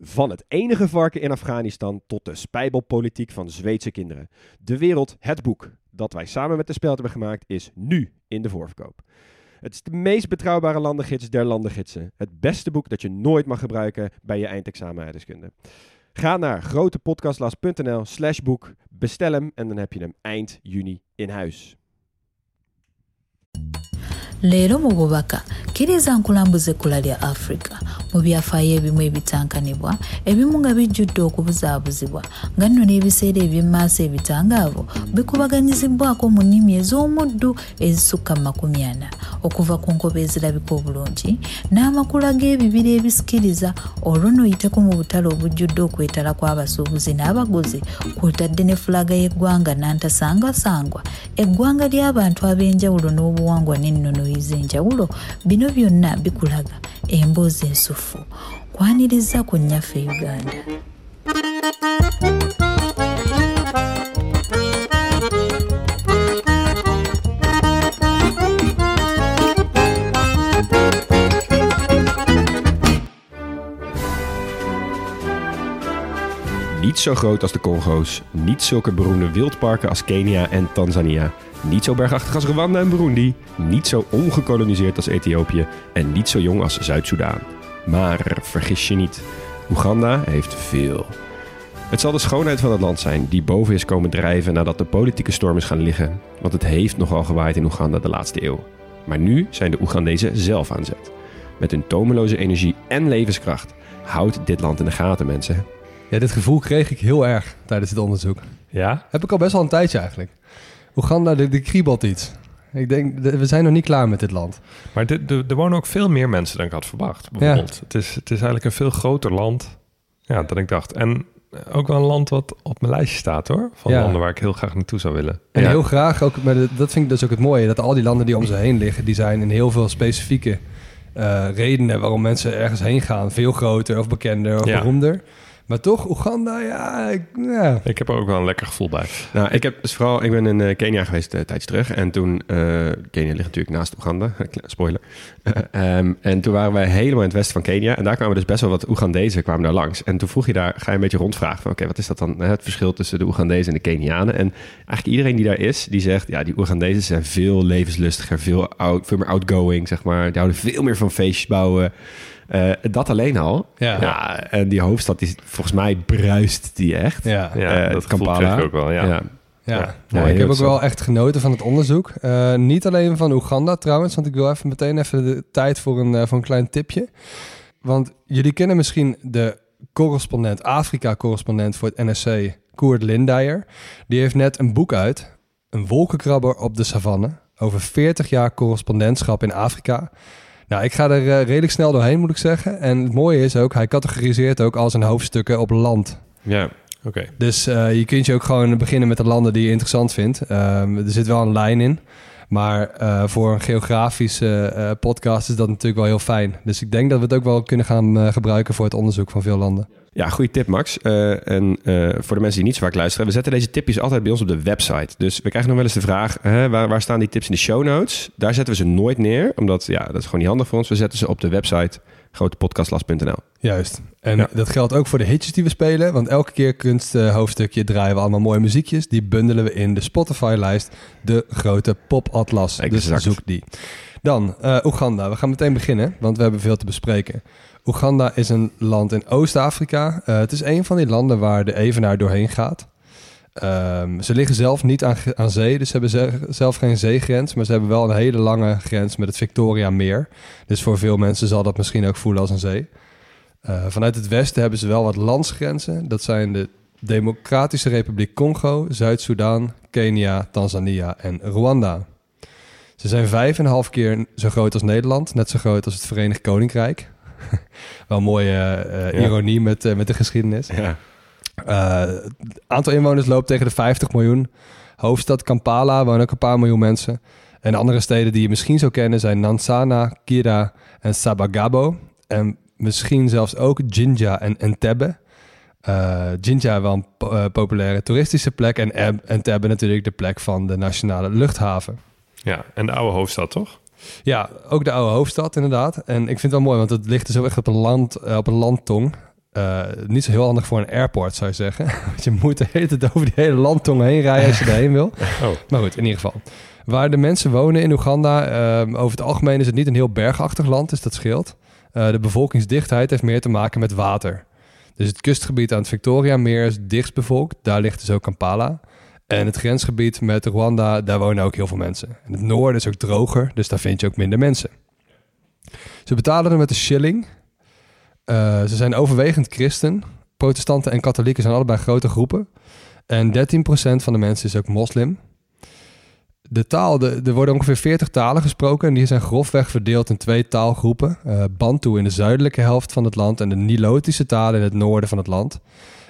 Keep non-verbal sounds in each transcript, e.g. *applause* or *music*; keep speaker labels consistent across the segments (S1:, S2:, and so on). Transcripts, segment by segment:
S1: Van het enige varken in Afghanistan tot de spijbelpolitiek van Zweedse kinderen. De wereld, het boek dat wij samen met de Speld hebben gemaakt, is nu in de voorverkoop. Het is de meest betrouwbare landengids der landengidsen. Het beste boek dat je nooit mag gebruiken bij je eindexamen Ga naar grotepodcastlas.nl slash boek, bestel hem en dan heb je hem eind juni in huis.
S2: Mu byafaayo ebimu ebitankanibwa ebimu nga bijjudde okubuzaabuzibwa nga nno n'ebiseera ebyemmaaso ebitangaavu bikubaganyizibwako mu nnimi ez'omuddu ezisukka mu makumi ana. Okuva ku nkoba ezirabika obulungi n'amakula g'ebibira ebisikiriza olwo n'oyiteko mu butale obujjudde okwetala kw'abasuubuzi n'abaguzi kw'otadde ne fulaga y'eggwanga nantasangasangwa eggwanga ly'abantu ab'enjawulo n'obuwangwa n'ennono z'enjawulo bino byonna bikulaga emboozi ensufu kwaniriza ku nnyaffe uganda
S1: Niet zo groot als de Congo's, niet zulke beroemde wildparken als Kenia en Tanzania, niet zo bergachtig als Rwanda en Burundi, niet zo ongekoloniseerd als Ethiopië en niet zo jong als Zuid-Soedan. Maar vergis je niet, Oeganda heeft veel. Het zal de schoonheid van het land zijn die boven is komen drijven nadat de politieke storm is gaan liggen, want het heeft nogal gewaaid in Oeganda de laatste eeuw. Maar nu zijn de Oegandezen zelf aan zet. Met hun tomeloze energie en levenskracht houdt dit land in de gaten, mensen.
S3: Ja, dit gevoel kreeg ik heel erg tijdens het onderzoek.
S1: Ja?
S3: Heb ik al best wel een tijdje eigenlijk. Oeganda, de, de kriebelt iets. Ik denk, we zijn nog niet klaar met dit land.
S4: Maar er wonen ook veel meer mensen dan ik had verwacht. Bijvoorbeeld. Ja. Het, is, het is eigenlijk een veel groter land ja, dan ik dacht. En ook wel een land wat op mijn lijstje staat hoor. Van landen waar ik heel graag naartoe zou willen.
S3: En heel graag ook, maar dat vind ik dus ook het mooie. Dat al die landen die om ze heen liggen, die zijn in heel veel specifieke uh, redenen waarom mensen ergens heen gaan. Veel groter of bekender of beroemder. Maar toch, Oeganda, ja ik, ja.
S4: ik heb er ook wel een lekker gevoel bij.
S1: Nou, ik, heb dus vooral, ik ben in uh, Kenia geweest uh, tijdens terug. En toen, uh, Kenia ligt natuurlijk naast Oeganda, *laughs* spoiler. um, en toen waren wij helemaal in het westen van Kenia. En daar kwamen dus best wel wat Oegandezen kwamen daar langs. En toen vroeg je daar, ga je een beetje rondvragen van... oké, wat is dat dan, het verschil tussen de Oegandezen en de Kenianen? En eigenlijk iedereen die daar is, die zegt... ja, die Oegandezen zijn veel levenslustiger, veel, out, veel meer outgoing, zeg maar. Die houden veel meer van feestjes bouwen... Uh, dat alleen al. Ja. ja. En die hoofdstad, die, volgens mij bruist die echt.
S4: Ja, ja uh, dat Kampala. ook wel, ja.
S3: ja. Ja, ja. ik heb ook wel echt genoten van het onderzoek. Uh, niet alleen van Oeganda trouwens, want ik wil even meteen even de tijd voor een, voor een klein tipje. Want jullie kennen misschien de correspondent, Afrika-correspondent voor het NSC, Koert Lindeyer. Die heeft net een boek uit, Een wolkenkrabber op de savanne, over 40 jaar correspondentschap in Afrika. Nou, ik ga er uh, redelijk snel doorheen, moet ik zeggen. En het mooie is ook, hij categoriseert ook al zijn hoofdstukken op land.
S4: Ja, oké.
S3: Dus uh, je kunt je ook gewoon beginnen met de landen die je interessant vindt. Um, er zit wel een lijn in. Maar uh, voor een geografische podcast is dat natuurlijk wel heel fijn. Dus ik denk dat we het ook wel kunnen gaan gebruiken voor het onderzoek van veel landen.
S1: Ja, goede tip, Max. Uh, en uh, voor de mensen die niet zo vaak luisteren, we zetten deze tipjes altijd bij ons op de website. Dus we krijgen nog wel eens de vraag: hè, waar, waar, staan die tips in de show notes? Daar zetten we ze nooit neer, omdat ja, dat is gewoon niet handig voor ons. We zetten ze op de website grotepodcastlas.nl.
S3: Juist. En ja. dat geldt ook voor de hitjes die we spelen. Want elke keer kunsthoofdstukje draaien we allemaal mooie muziekjes. Die bundelen we in de Spotify-lijst. De grote popatlas. Dus zoek die. Dan uh, Oeganda. We gaan meteen beginnen, want we hebben veel te bespreken. Oeganda is een land in Oost-Afrika. Uh, het is een van die landen waar de Evenaar doorheen gaat. Um, ze liggen zelf niet aan, aan zee, dus ze hebben zelf geen zeegrens. Maar ze hebben wel een hele lange grens met het Victoria Meer. Dus voor veel mensen zal dat misschien ook voelen als een zee. Uh, vanuit het westen hebben ze wel wat landsgrenzen. Dat zijn de Democratische Republiek Congo, Zuid-Soedan, Kenia, Tanzania en Rwanda. Ze zijn vijf en een half keer zo groot als Nederland, net zo groot als het Verenigd Koninkrijk. *laughs* Wel mooie uh, ironie met, uh, met de geschiedenis.
S1: Ja.
S3: Het aantal inwoners loopt tegen de 50 miljoen. Hoofdstad Kampala wonen ook een paar miljoen mensen. En andere steden die je misschien zou kennen zijn Nansana, Kira en Sabagabo. En misschien zelfs ook Jinja en Entebbe. Uh, Jinja wel een uh, populaire toeristische plek en Entebbe natuurlijk de plek van de nationale luchthaven.
S4: Ja, en de oude hoofdstad toch?
S3: Ja, ook de oude hoofdstad inderdaad. En ik vind het wel mooi, want het ligt dus echt op een, land, uh, op een landtong. niet zo heel handig voor een airport, zou je zeggen. *laughs* Want je moet de hele tijd over die hele landtong heen rijden als je erheen wil. *laughs* Oh. Maar goed, in ieder geval. Waar de mensen wonen in Oeganda, over het algemeen is het niet een heel bergachtig land, dus dat scheelt. de bevolkingsdichtheid heeft meer te maken met water. Dus het kustgebied aan het Victoria-meer is dichtst bevolkt. Daar ligt dus ook Kampala. En het grensgebied met Rwanda, daar wonen ook heel veel mensen. En het noorden is ook droger, dus daar vind je ook minder mensen. Ze betalen er met de shilling. Uh, ze zijn overwegend christen. Protestanten en katholieken zijn allebei grote groepen. En 13% van de mensen is ook moslim de taal, er worden ongeveer 40 talen gesproken en die zijn grofweg verdeeld in twee taalgroepen. Uh, Bantu in de zuidelijke helft van het land en de Nilotische talen in het noorden van het land.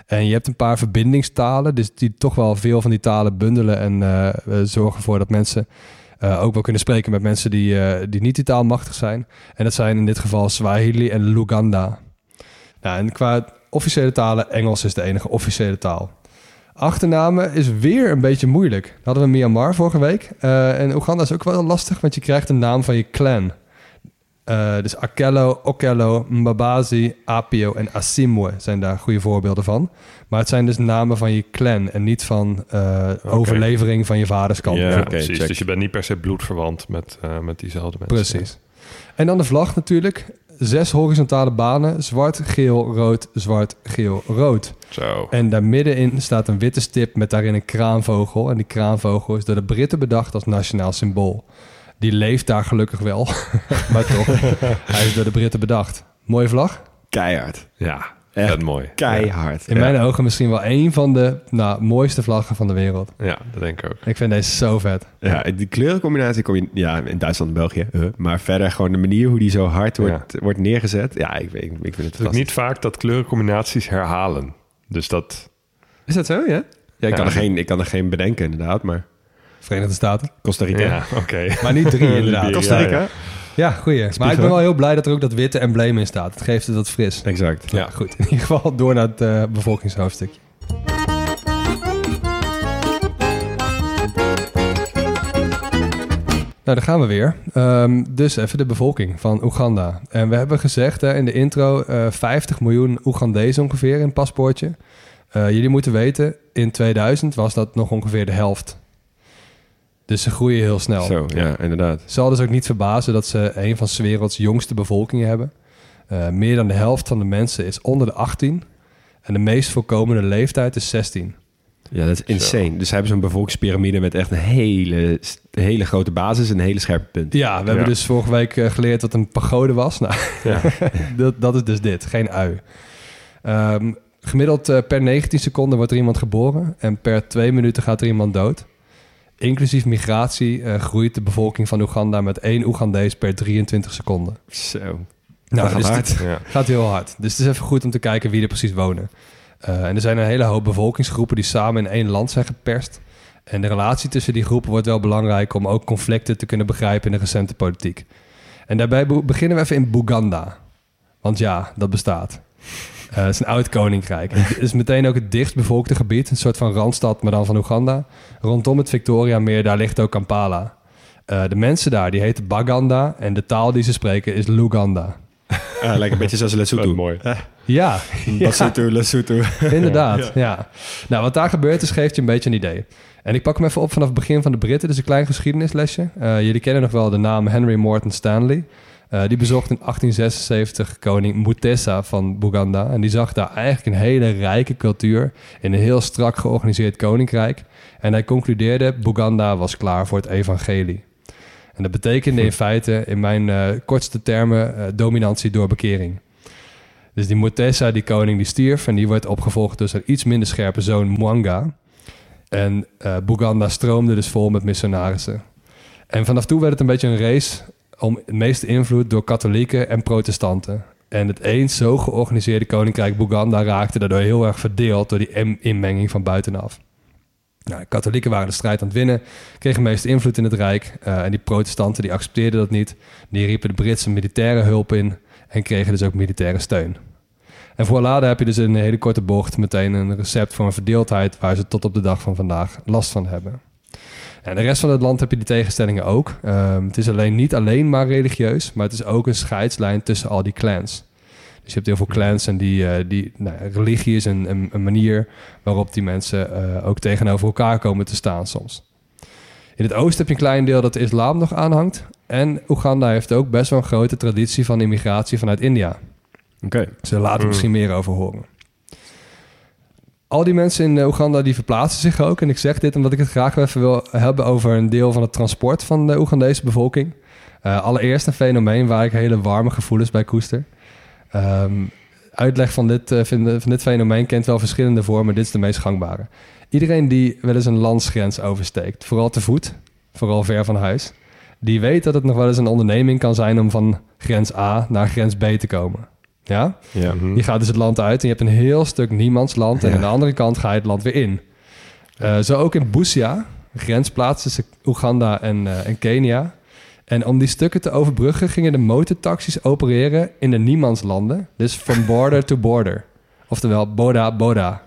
S3: En je hebt een paar verbindingstalen, dus die toch wel veel van die talen bundelen en uh, zorgen ervoor dat mensen uh, ook wel kunnen spreken met mensen die, die niet die taal machtig zijn. En dat zijn in dit geval Swahili en Luganda. Nou, en qua officiële talen, Engels is de enige officiële taal. Achternamen is weer een beetje moeilijk. hadden we Myanmar vorige week. En Oeganda is ook wel lastig, want je krijgt een naam van je clan. Uh, dus Akello, Okello, Mbabazi, Apio en Asimwe zijn daar goede voorbeelden van. Maar het zijn dus namen van je clan en niet van uh, overlevering van je vaderskant.
S4: Ja, precies. Dus je bent niet per se bloedverwant met, met diezelfde mensen.
S3: Precies. En dan de vlag natuurlijk zes horizontale banen. Zwart, geel, rood, zwart, geel, rood.
S4: Zo.
S3: En daar middenin staat een witte stip met daarin een kraanvogel. En die kraanvogel is door de Britten bedacht als nationaal symbool. Die leeft daar gelukkig wel. *laughs* maar toch, hij is door de Britten bedacht. Mooie vlag?
S1: Keihard.
S4: Ja, Echt mooi.
S1: Keihard.
S3: In mijn ogen misschien wel een van de nou, mooiste vlaggen van de wereld.
S4: Ja, dat denk ik ook.
S3: Ik vind deze zo vet.
S1: Ja, die kleurencombinatie kom je ja, in Duitsland en België. Uh, maar verder gewoon de manier hoe die zo hard wordt, wordt neergezet. Ja, ik, ik, ik vind het,
S4: het is niet vaak dat kleurencombinaties herhalen. Dus dat...
S1: Is dat zo, ja? Ja, ik, Kan, er geen, ik kan er geen bedenken inderdaad, maar...
S3: Verenigde Staten.
S1: Costa Rica.
S4: Ja, oké.
S3: Maar niet drie *laughs* inderdaad.
S1: Costa Rica.
S3: Ja, goeie. Maar ik ben wel heel blij dat er ook dat witte embleem in staat. Het geeft het dat fris.
S1: Exact.
S3: Ja, goed. In ieder geval door naar het uh, bevolkingshoofdstukje. Nou, daar gaan we weer. Um, dus even de bevolking van Oeganda. En we hebben gezegd in de intro uh, eh, 50 miljoen Oegandezen ongeveer in paspoortje. Uh, jullie moeten weten, in 2000 was dat nog ongeveer de helft dus ze groeien heel snel.
S1: Zo, ja, inderdaad.
S3: Zal dus ook niet verbazen dat ze een van de werelds jongste bevolkingen hebben. Uh, meer dan de helft van de mensen is onder de 18. En de meest voorkomende leeftijd is 16.
S1: Ja, dat is insane. Dus ze hebben zo'n bevolkingspyramide met echt een hele, hele grote basis en een hele scherpe punt.
S3: Ja, we hebben dus vorige week uh, geleerd wat een pagode was. Nou, ja. *laughs* dat, dat is dus dit, geen ui. Um, gemiddeld uh, per 19 seconden wordt er iemand geboren en per twee minuten gaat er iemand dood. Inclusief migratie uh, groeit de bevolking van Oeganda met één Oegandees per 23 seconden.
S1: Zo.
S3: Nou, gaat hard. ja. *laughs* Gaat heel hard. Dus het is even goed om te kijken wie er precies wonen. Uh, en er zijn een hele hoop bevolkingsgroepen die samen in één land zijn geperst. En de relatie tussen die groepen wordt wel belangrijk om ook conflicten te kunnen begrijpen in de recente politiek. En daarbij beginnen we even in Buganda. Want ja, dat bestaat. Uh, het is een oud koninkrijk. Het is meteen ook het dichtstbevolkte gebied. Een soort van randstad, maar dan van Oeganda. Rondom het Victoria-meer, daar ligt ook Kampala. Uh, de mensen daar, die heten Baganda. En de taal die ze spreken is Luganda.
S1: Uh, *laughs* lijkt een beetje zoals Lesotho.
S4: mooi. *laughs*
S3: Ja.
S1: Lesotho, Lesotho. *laughs*
S3: Inderdaad, ja. Nou, wat daar gebeurt is, geeft je een beetje een idee. En ik pak hem even op vanaf het begin van de Britten. Dus een klein geschiedenislesje. Uh, jullie kennen nog wel de naam Henry Morton Stanley. Uh, die bezocht in 1876 koning Mutesa van Buganda. En die zag daar eigenlijk een hele rijke cultuur in een heel strak georganiseerd koninkrijk. En hij concludeerde, Buganda was klaar voor het evangelie. En dat betekende in feite, in mijn uh, kortste termen, uh, dominantie door bekering. Dus die Mutesa, die koning, die stierf en die werd opgevolgd door zijn iets minder scherpe zoon Mwanga. En Buganda stroomde dus vol met missionarissen. En vanaf toen werd het een beetje een race om het meeste invloed door katholieken en protestanten. En het eens zo georganiseerde koninkrijk Boeganda raakte daardoor heel erg verdeeld door die inmenging van buitenaf. Nou, de katholieken waren de strijd aan het winnen, kregen meest invloed in het Rijk. Uh, en die protestanten die accepteerden dat niet. Die riepen de Britse militaire hulp in en kregen dus ook militaire steun. En voor Lada heb je dus in een hele korte bocht meteen een recept voor een verdeeldheid waar ze tot op de dag van vandaag last van hebben. En de rest van het land heb je die tegenstellingen ook. Um, het is alleen niet alleen maar religieus, maar het is ook een scheidslijn tussen al die clans. Dus je hebt heel veel clans en die, uh, die nou, religie is een, een, een, manier waarop die mensen uh, ook tegenover elkaar komen te staan soms. In het oosten heb je een klein deel dat de islam nog aanhangt. En Oeganda heeft ook best wel een grote traditie van immigratie vanuit India.
S1: Oké. Okay.
S3: Zullen later mm. misschien meer over horen. Al die mensen in eh, Oeganda die verplaatsen zich ook. En ik zeg dit omdat ik het graag even wil hebben over een deel van het transport van de Oegandese bevolking. Uh, allereerst een fenomeen waar ik hele warme gevoelens bij koester. Um, uitleg van dit, uh, van dit fenomeen kent wel verschillende vormen. Dit is de meest gangbare. Iedereen die wel eens een landsgrens oversteekt, vooral te voet, vooral ver van huis, die weet dat het nog wel eens een onderneming kan zijn om van grens A naar grens B te komen. Ja?
S1: ja.
S3: Mhm. Je gaat dus het land uit en je hebt een heel stuk niemandsland. En aan de andere kant ga je het land weer in. Uh, zo ook in Busia, grensplaats tussen Oeganda en, uh, en Kenia. En om die stukken te overbruggen gingen de motortaxis opereren in de niemandslanden. Dus from border to border. Oftewel Boda Boda.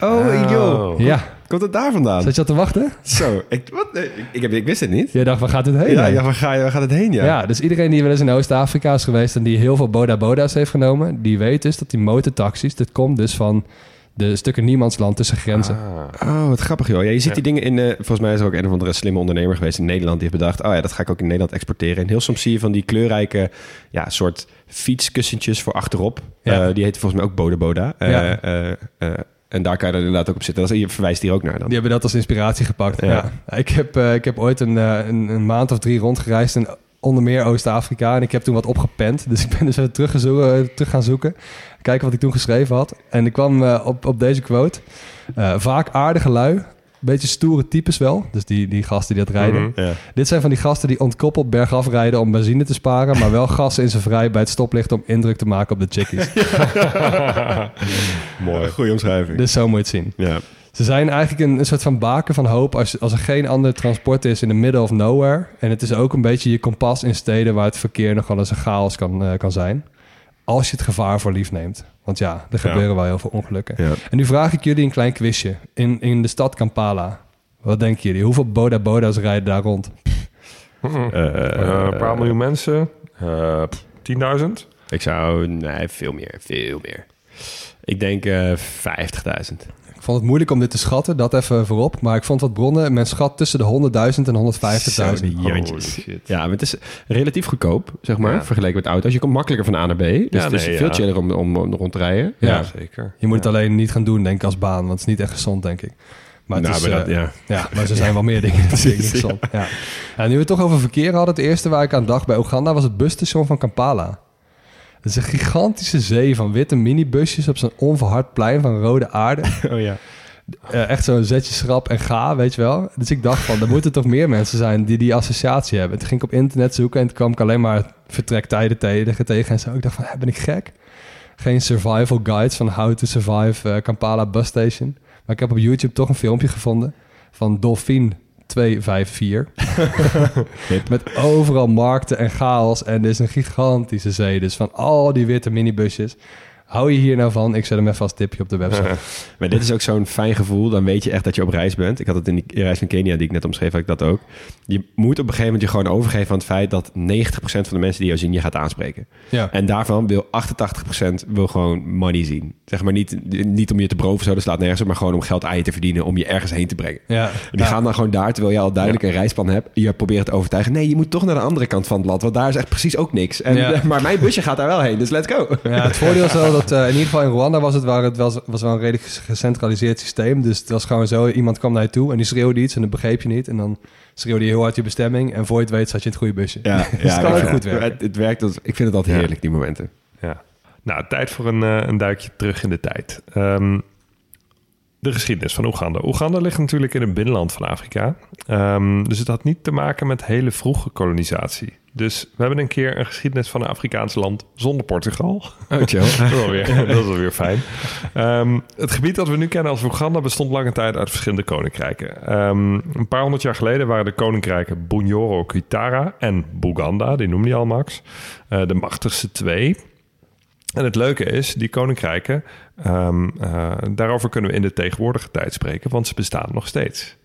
S1: Oh, joh.
S3: Ja.
S1: Komt het daar vandaan?
S3: Zat je al te wachten?
S1: Zo, ik, wat, ik, heb, ik wist het niet.
S3: Je dacht, waar gaat het heen?
S1: Ja, ja waar, ga je, waar gaat het heen? Ja.
S3: ja, dus iedereen die wel eens in Oost-Afrika is geweest... en die heel veel Boda Boda's heeft genomen... die weet dus dat die motortaxis... dit komt dus van de stukken niemandsland tussen grenzen.
S1: Ah. Oh, wat grappig joh. Ja, je ziet die dingen in... Uh, volgens mij is er ook een of andere slimme ondernemer geweest in Nederland... die heeft bedacht, oh ja, dat ga ik ook in Nederland exporteren. En heel soms zie je van die kleurrijke... ja, soort fietskussentjes voor achterop. Ja. Uh, die heet volgens mij ook Boda Boda. Uh, ja. En daar kan je dan inderdaad ook op zitten. Dat is, je verwijst hier ook naar dan.
S3: Die hebben dat als inspiratie gepakt. Ja. Ik, heb, uh, ik heb ooit een, een, een, maand of drie rondgereisd in onder meer Oost-Afrika. En ik heb toen wat opgepend. Dus *laughs* ik ben dus even terug, terug gaan zoeken. Kijken wat ik toen geschreven had. En ik kwam uh, op, op deze quote. Vaak aardige lui, beetje stoere types wel. Dus die, die gasten die dat rijden.
S1: Mm -hmm,
S3: Dit zijn van die gasten die ontkoppeld bergaf rijden om benzine te sparen, maar wel *laughs* gas in zijn vrij bij het stoplicht om indruk te maken op de chickies. *laughs*
S1: Mooi. Goeie omschrijving.
S3: Dus zo moet je het zien.
S1: Ja.
S3: Ze zijn eigenlijk een, een, soort van baken van hoop als, als er geen ander transport is in the middle of nowhere. En het is ook een beetje je kompas in steden waar het verkeer nog wel eens een chaos kan, uh, kan zijn. Als je het gevaar voor lief neemt. Want ja, er gebeuren wel heel veel ongelukken.
S1: Ja.
S3: En nu vraag ik jullie een klein quizje. In, in de stad Kampala, wat denken jullie? Hoeveel Boda Boda's rijden daar rond?
S4: Uh, *laughs* een paar miljoen mensen. Uh, 10.000?
S1: Ik zou... Nee, veel meer. Veel meer. Ik denk uh, 50.000.
S3: Ik vond het moeilijk om dit te schatten, dat even voorop. Maar ik vond wat bronnen, men schat tussen de 100.000 en
S1: 150.000. Ja, maar het is relatief goedkoop, zeg maar, ja. vergeleken met auto's. Je komt makkelijker van A naar B. Dus ja, het is nee, veel ja. chiller om, om, om rond te rijden.
S3: Ja, zeker. Je moet het alleen niet gaan doen, denk ik, als baan. Want het is niet echt gezond, denk ik. Maar,
S1: nou,
S3: is,
S1: maar, dat,
S3: uh,
S1: ja.
S3: ja, maar er zijn wel meer dingen die *laughs* niet gezond. Ja. En nu we het toch over verkeer hadden, het eerste waar ik aan dacht bij Oeganda was het busstation van Kampala. Het is een gigantische zee van witte minibusjes op zo'n onverhard plein van rode aarde. *laughs*
S1: Oh ja.
S3: Uh, echt zo'n zetje schrap en ga, weet je wel. Dus ik dacht van, er moeten toch meer mensen zijn die die associatie hebben. Toen ging ik op internet zoeken en toen kwam ik alleen maar vertrektijden tegen, tegen en zo. Ik dacht van, ben ik gek? Geen survival guides van how to survive uh, Kampala bus station. Maar ik heb op YouTube toch een filmpje gevonden van Dolphin 254. *laughs* Met overal markten en chaos. En er is een gigantische zee. Dus van al die witte minibusjes. Hou je hier nou van? Ik zet hem even als tipje op de website. *laughs*
S1: maar dit is ook zo'n fijn gevoel. Dan weet je echt dat je op reis bent. Ik had het in die reis van Kenia die ik net omschreef, had ik dat ook. Je moet op een gegeven moment je gewoon overgeven aan het feit dat 90% van de mensen die jou zien, je gaat aanspreken.
S3: Ja.
S1: En daarvan wil 88% wil gewoon money zien. Zeg maar niet, niet om je te broven, zo, dat slaat nergens op, maar gewoon om geld aan je te verdienen, om je ergens heen te brengen.
S3: Ja.
S1: En die gaan dan gewoon daar, terwijl je al duidelijk een reisplan hebt. Je probeert te overtuigen. Nee, je moet toch naar de andere kant van het land, want daar is echt precies ook niks. En, *laughs* Maar mijn busje gaat daar wel heen, dus let's go.
S3: Ja, het voordeel is wel dat *laughs* uh, in ieder geval in Rwanda was het, waar het was, was wel een redelijk gecentraliseerd systeem. Dus het was gewoon zo, iemand kwam naar je toe en die schreeuwde iets en dat begreep je niet. En dan schreeuwde je heel hard je bestemming en voor je het weet zat je in het goede busje.
S1: Ja, *laughs*
S3: dus
S1: ja,
S3: het kan
S1: ja,
S3: ook goed werken.
S1: Het, het werkt, dus ik vind het altijd heerlijk, die momenten.
S4: Ja. Nou, tijd voor een, uh, een duikje terug in de tijd. Um, de geschiedenis van Oeganda. Oeganda ligt natuurlijk in het binnenland van Afrika. Um, dus het had niet te maken met hele vroege kolonisatie. Dus we hebben een keer een geschiedenis van een Afrikaans land zonder Portugal.
S1: Oh, *laughs* dat, is
S4: wel weer, dat is wel weer fijn. Um, het gebied dat we nu kennen als Oeganda bestond lange tijd uit verschillende koninkrijken. Um, een paar honderd jaar geleden waren de koninkrijken Bunyoro Kitara en Buganda, die noemde je al Max, uh, de machtigste twee. En het leuke is, die koninkrijken, um, uh, daarover kunnen we in de tegenwoordige tijd spreken, want ze bestaan nog steeds.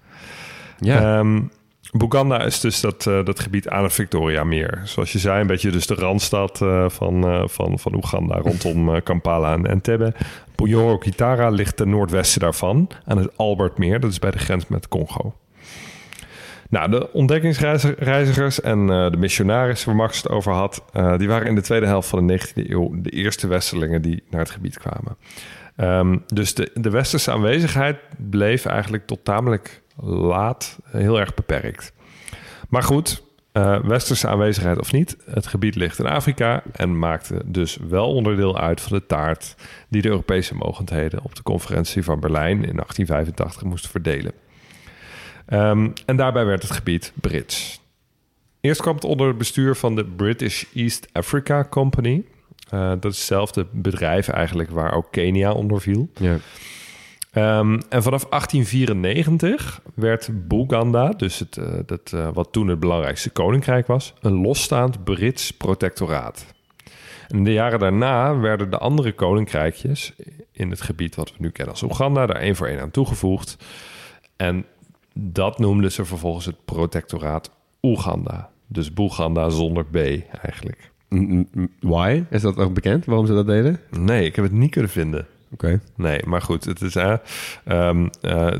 S4: Ja. Um, Buganda is dus dat, uh, dat gebied aan het Victoria-meer. Zoals je zei, een beetje dus de randstad uh, van, uh, van, van Oeganda rondom Kampala en Entebbe. Bunyoro Kitara ligt ten noordwesten daarvan aan het Albertmeer. Dat is bij de grens met Congo. Nou, de ontdekkingsreizigers en uh, de missionarissen waar Max het over had, uh, die waren in de tweede helft van de 19e eeuw de eerste westerlingen die naar het gebied kwamen. Um, dus de, de westerse aanwezigheid bleef eigenlijk tot tamelijk laat heel erg beperkt. Maar goed, uh, westerse aanwezigheid of niet, het gebied ligt in Afrika en maakte dus wel onderdeel uit van de taart die de Europese mogendheden op de conferentie van Berlijn in 1885 moesten verdelen. Um, en daarbij werd het gebied Brits. Eerst kwam het onder het bestuur van de British East Africa Company. Uh, dat is hetzelfde bedrijf eigenlijk waar ook Kenia onder viel. Ja. Um, en vanaf 1894 werd Buganda, dus het, uh, dat, uh, wat toen het belangrijkste koninkrijk was, een losstaand Brits protectoraat. En de jaren daarna werden de andere koninkrijkjes in het gebied wat we nu kennen als Oeganda daar één voor één aan toegevoegd. En dat noemden ze vervolgens het protectoraat Oeganda. Dus Boeganda zonder B eigenlijk.
S1: Why? Is dat ook bekend waarom ze dat deden?
S4: Nee, ik heb het niet kunnen vinden.
S1: Oké.
S4: Nee, maar goed, het is uh, um, uh,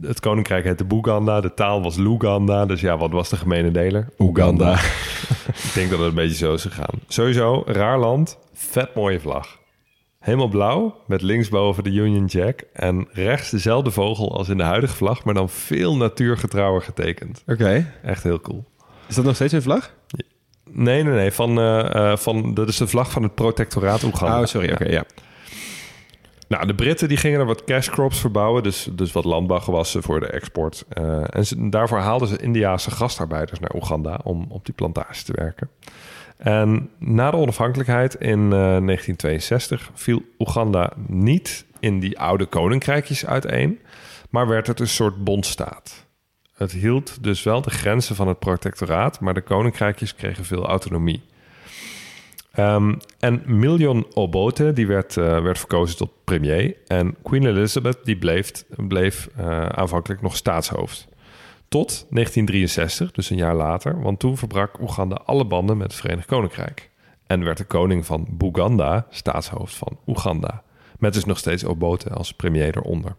S4: het koninkrijk heette Boeganda, de taal was Luganda, dus ja, wat was de gemene deler?
S1: Oeganda. *laughs*
S4: ik denk dat het een beetje zo is gegaan. Sowieso, raar land, vet mooie vlag. Helemaal blauw, met linksboven de Union Jack. En rechts dezelfde vogel als in de huidige vlag, maar dan veel natuurgetrouwer getekend.
S1: Oké.
S4: Echt heel cool.
S1: Is dat nog steeds een vlag?
S4: Nee, nee, nee. Van, uh, uh, van, dat is de vlag van het protectoraat Oeganda.
S1: Oh, sorry. Oké, ja.
S4: Nou, de Britten die gingen er wat cash crops verbouwen, dus, dus wat landbouwgewassen voor de export. Uh, en ze, daarvoor haalden ze Indiaanse gastarbeiders naar Oeganda om op die plantage te werken. En na de onafhankelijkheid in uh, 1962 viel Oeganda niet in die oude koninkrijkjes uiteen, maar werd het een soort bondstaat. Het hield dus wel de grenzen van het protectoraat, maar de koninkrijkjes kregen veel autonomie. Um, en Million Obote die werd, uh, werd verkozen tot premier. En Queen Elizabeth die bleef, bleef uh, aanvankelijk nog staatshoofd. Tot 1963, dus een jaar later, want toen verbrak Oeganda alle banden met het Verenigd Koninkrijk. En werd de koning van Buganda staatshoofd van Oeganda. Met dus nog steeds Obote als premier eronder.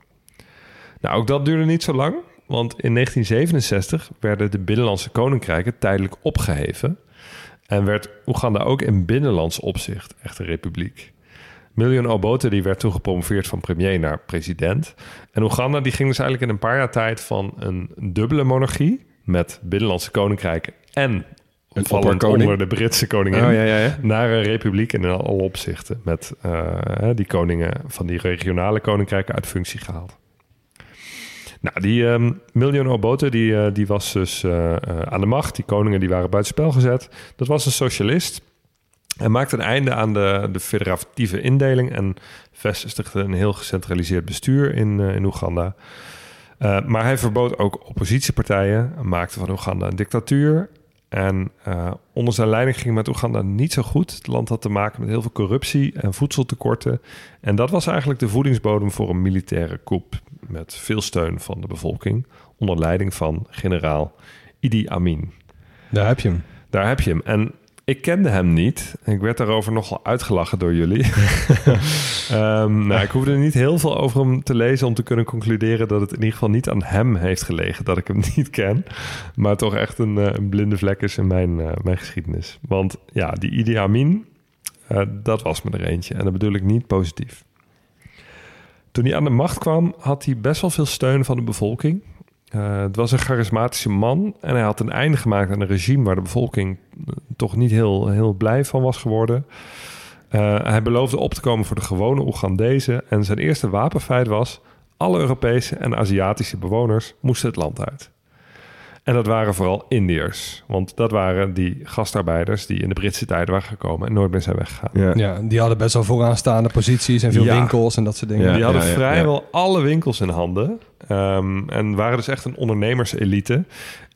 S4: Nou, ook dat duurde niet zo lang, want in 1967 werden de binnenlandse koninkrijken tijdelijk opgeheven en werd Oeganda ook in binnenlands opzicht echt een republiek. Million Obote die werd toen gepromoveerd van premier naar president. En Oeganda die ging dus eigenlijk in een paar jaar tijd van een dubbele monarchie... met binnenlandse koninkrijken en opvallend onder de Britse koningin...
S1: Oh, ja, ja, ja.
S4: naar een republiek in alle opzichten... met uh, die koningen van die regionale koninkrijken uit functie gehaald. Nou, die um, Million Obote, die, uh, die was dus uh, aan de macht. Die koningen die waren buitenspel gezet. Dat was een socialist. Hij maakte een einde aan de, de federatieve indeling... en vestigde een heel gecentraliseerd bestuur in, in Oeganda. maar hij verbood ook oppositiepartijen... maakte van Oeganda een dictatuur... En uh, onder zijn leiding ging met Oeganda niet zo goed. Het land had te maken met heel veel corruptie en voedseltekorten. En dat was eigenlijk de voedingsbodem voor een militaire coup met veel steun van de bevolking, onder leiding van generaal Idi Amin.
S3: Daar heb je hem.
S4: Daar heb je hem. En ik kende hem niet. Ik werd daarover nogal uitgelachen door jullie. um, *laughs* nou, ik hoefde niet heel veel over hem te lezen om te kunnen concluderen dat het in ieder geval niet aan hem heeft gelegen dat ik hem *laughs* niet ken. Maar toch echt een, uh, een blinde vlek is in mijn, uh, mijn geschiedenis. Want ja, die Idi Amin, uh, dat was me er eentje. En dat bedoel ik niet positief. Toen hij aan de macht kwam, had hij best wel veel steun van de bevolking. Uh, het was een charismatische man en hij had een einde gemaakt aan een regime waar de bevolking uh, toch niet heel, heel blij van was geworden. Uh, hij beloofde op te komen voor de gewone Oegandezen en zijn eerste wapenfeit was: Alle Europese en Aziatische bewoners moesten het land uit. En dat waren vooral Indiërs. Want dat waren die gastarbeiders die in de Britse tijden waren gekomen en nooit meer zijn weggegaan.
S3: Ja, ja die hadden best wel vooraanstaande posities en veel winkels en dat soort dingen.
S4: die hadden vrijwel alle winkels in handen. Um, en waren dus echt een ondernemerselite.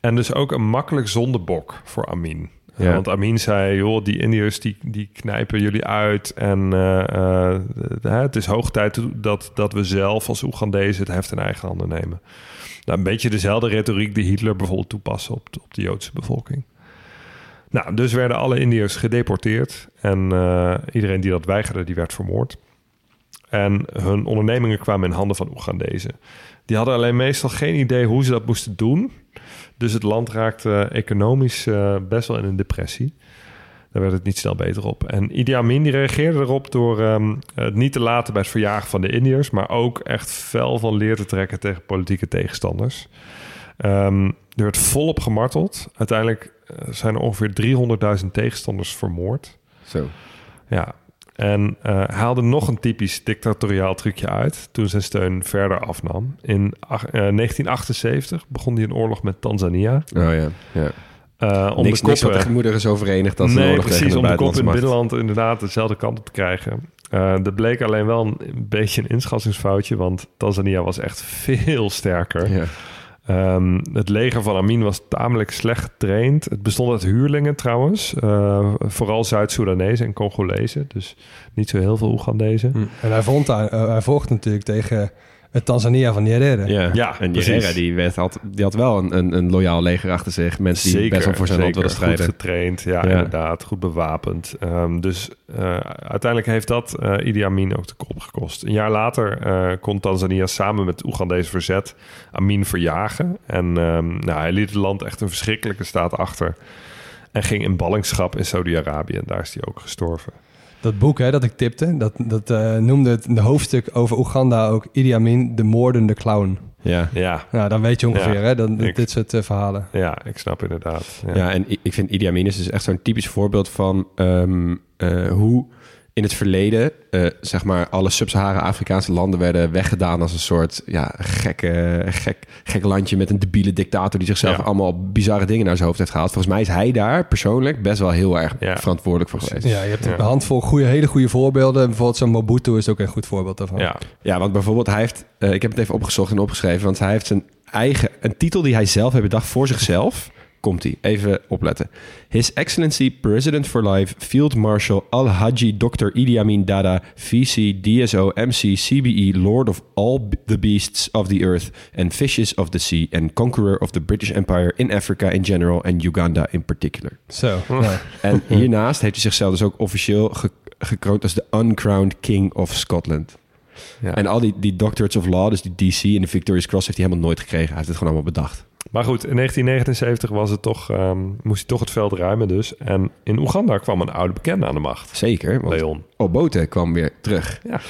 S4: En dus ook een makkelijk zondebok voor Amin. Ja. Want Amin zei, joh, die Indiërs die, die knijpen jullie uit. En uh, uh, het is hoog tijd dat, dat we zelf als Oegandese het heft in eigen handen nemen. Nou, een beetje dezelfde retoriek die Hitler bijvoorbeeld toepaste op, op de Joodse bevolking. Nou, dus werden alle Indiërs gedeporteerd. En uh, iedereen die dat weigerde, die werd vermoord. En hun ondernemingen kwamen in handen van Oegandezen. Die hadden alleen meestal geen idee hoe ze dat moesten doen. Dus het land raakte economisch uh, best wel in een depressie. Daar werd het niet snel beter op. En Idi Amin die reageerde erop door um, het niet te laten bij het verjagen van de Indiërs, maar ook echt fel van leer te trekken tegen politieke tegenstanders. Um, er werd volop gemarteld. Uiteindelijk uh, zijn er ongeveer 300.000 tegenstanders vermoord.
S1: Zo.
S4: Ja, en uh, hij haalde nog een typisch dictatoriaal trucje uit toen zijn steun verder afnam. In uh, 1978 begon hij een oorlog met Tanzania.
S1: Oh ja, ja. Uh, om niks, de niks wat de overeenigd als
S4: nee, precies,
S1: om
S4: de kop in het binnenland inderdaad dezelfde kant op te krijgen. Uh, dat bleek alleen wel een, een, beetje een inschattingsfoutje, want Tanzania was echt veel sterker. Ja. Um, het leger van Amin was tamelijk slecht getraind. Het bestond uit huurlingen trouwens. Uh, vooral Zuid-Soedanezen en Congolezen. Dus niet zo heel veel Oegandezen. Hm.
S3: En hij, vond, uh, hij vocht natuurlijk tegen het Tanzania van Nyerere.
S1: Ja, ja en Nyerere die, werd, had, die had wel een, een, een loyaal leger achter zich. Mensen die best wel voor zijn land wilden strijden.
S4: Goed getraind, ja, inderdaad. Goed bewapend. Um, dus uh, uiteindelijk heeft dat uh, Idi Amin ook de kop gekost. Een jaar later uh, kon Tanzania samen met Oegandese verzet Amin verjagen. En um, nou, hij liet het land echt een verschrikkelijke staat achter. En ging in ballingschap in Saudi-Arabië. En daar is hij ook gestorven.
S3: Dat boek hè, dat ik tipte, dat, dat uh, noemde het de hoofdstuk over Oeganda ook Idi Amin, de moordende clown.
S1: Ja,
S4: ja.
S3: Nou, dan weet je ongeveer, hè, dan, ik, dit soort uh, verhalen.
S4: Ja, ik snap inderdaad.
S1: Ja, ja en ik vind Idi Amin is dus echt zo'n typisch voorbeeld van um, uh, hoe in het verleden, uh, zeg maar, alle sub-Sahara-Afrikaanse landen werden weggedaan als een soort ja, gekke, gek, gek landje met een debiele dictator die zichzelf ja. allemaal bizarre dingen naar zijn hoofd heeft gehaald. Volgens mij is hij daar persoonlijk best wel heel erg ja. verantwoordelijk voor geweest.
S3: Ja, je hebt een handvol goede, hele goede voorbeelden. Bijvoorbeeld zo'n Mobutu is ook een goed voorbeeld daarvan.
S1: Ja, ja want bijvoorbeeld hij heeft, uh, ik heb het even opgezocht en opgeschreven, want hij heeft zijn eigen, een titel die hij zelf heeft bedacht voor zichzelf komt hij. Even opletten. His Excellency President for Life Field Marshal Al-Haji Dr. Idi Amin Dada VC DSO MC CBE Lord of all the beasts of the earth and fishes of the sea and conqueror of the British Empire in Africa in general and Uganda in particular.
S3: Zo.
S1: Ja. En *laughs* hiernaast heeft hij zichzelf dus ook officieel ge gekroond als de uncrowned king of Scotland. Ja. En al die, die Doctorates of Law, dus die DC en de Victoria's Cross, heeft hij helemaal nooit gekregen. Hij heeft het gewoon allemaal bedacht.
S4: Maar goed, in 1979 was het toch, um, moest hij toch het veld ruimen dus. En in Oeganda kwam een oude bekende aan de macht.
S1: Zeker. Want
S4: Leon.
S1: Obote kwam weer terug.
S4: Ja.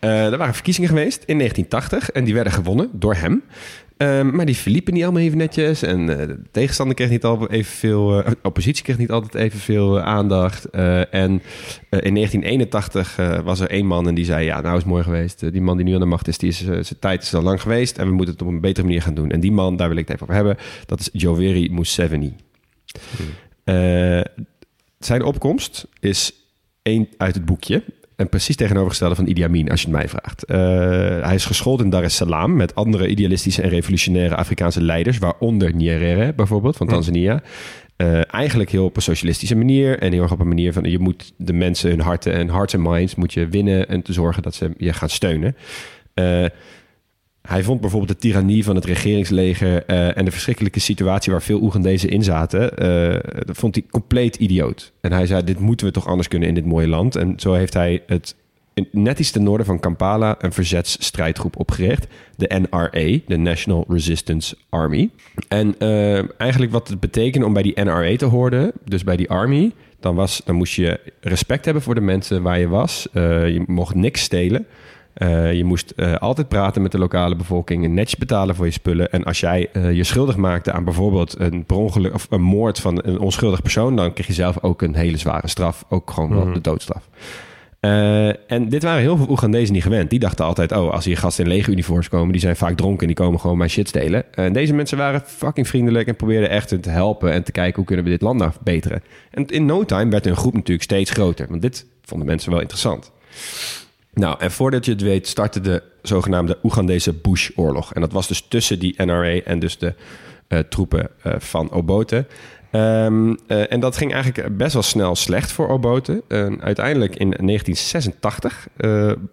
S1: Uh, er waren verkiezingen geweest in 1980 en die werden gewonnen door hem. Um, maar die verliepen niet allemaal even netjes. En uh, de tegenstander kreeg niet altijd evenveel... Uh, oppositie kreeg niet altijd evenveel uh, aandacht. en in 1981 was er één man en die zei... Ja, nou is het mooi geweest. die man die nu aan de macht is, die is zijn tijd is al lang geweest. En we moeten het op een betere manier gaan doen. En die man, daar wil ik het even over hebben. Dat is Joveri Museveni. Hmm. zijn opkomst is één uit het boekje. En precies tegenovergestelde van Idi Amin, als je het mij vraagt. Uh, hij is geschoold in Dar es Salaam met andere idealistische en revolutionaire Afrikaanse leiders, waaronder Nyerere bijvoorbeeld van Tanzania. Uh, eigenlijk heel op een socialistische manier en heel erg op een manier van je moet de mensen hun harten en hearts en minds moet je winnen en te zorgen dat ze je gaan steunen. Uh, hij vond bijvoorbeeld de tirannie van het regeringsleger uh, en de verschrikkelijke situatie waar veel Oegandezen in zaten, uh, dat vond hij compleet idioot. En hij zei: Dit moeten we toch anders kunnen in dit mooie land. En zo heeft hij het net iets ten noorden van Kampala een verzetsstrijdgroep opgericht, de NRA, de National Resistance Army. En uh, eigenlijk wat het betekende om bij die NRA te horen, dus bij die army, dan, was, dan moest je respect hebben voor de mensen waar je was. je mocht niks stelen. Uh, je moest uh, altijd praten met de lokale bevolking en netjes betalen voor je spullen. En als jij uh, je schuldig maakte aan bijvoorbeeld een, ongeluk, of een moord van een onschuldig persoon, dan kreeg je zelf ook een hele zware straf. Ook gewoon mm -hmm. de doodstraf. Uh, en dit waren heel veel Oegandezen niet gewend. Die dachten altijd, oh, als hier gasten in lege uniforms komen... die zijn vaak dronken en die komen gewoon mijn shit stelen. En deze mensen waren fucking vriendelijk... en probeerden echt te helpen en te kijken... hoe kunnen we dit land nou verbeteren. En in no time werd hun groep natuurlijk steeds groter. Want dit vonden mensen wel interessant. Nou, en voordat je het weet, startte de zogenaamde Oegandese Bush-oorlog. En dat was dus tussen die NRA en dus de uh, troepen uh, van Obote. Um, uh, en dat ging eigenlijk best wel snel slecht voor Obote. uiteindelijk in 1986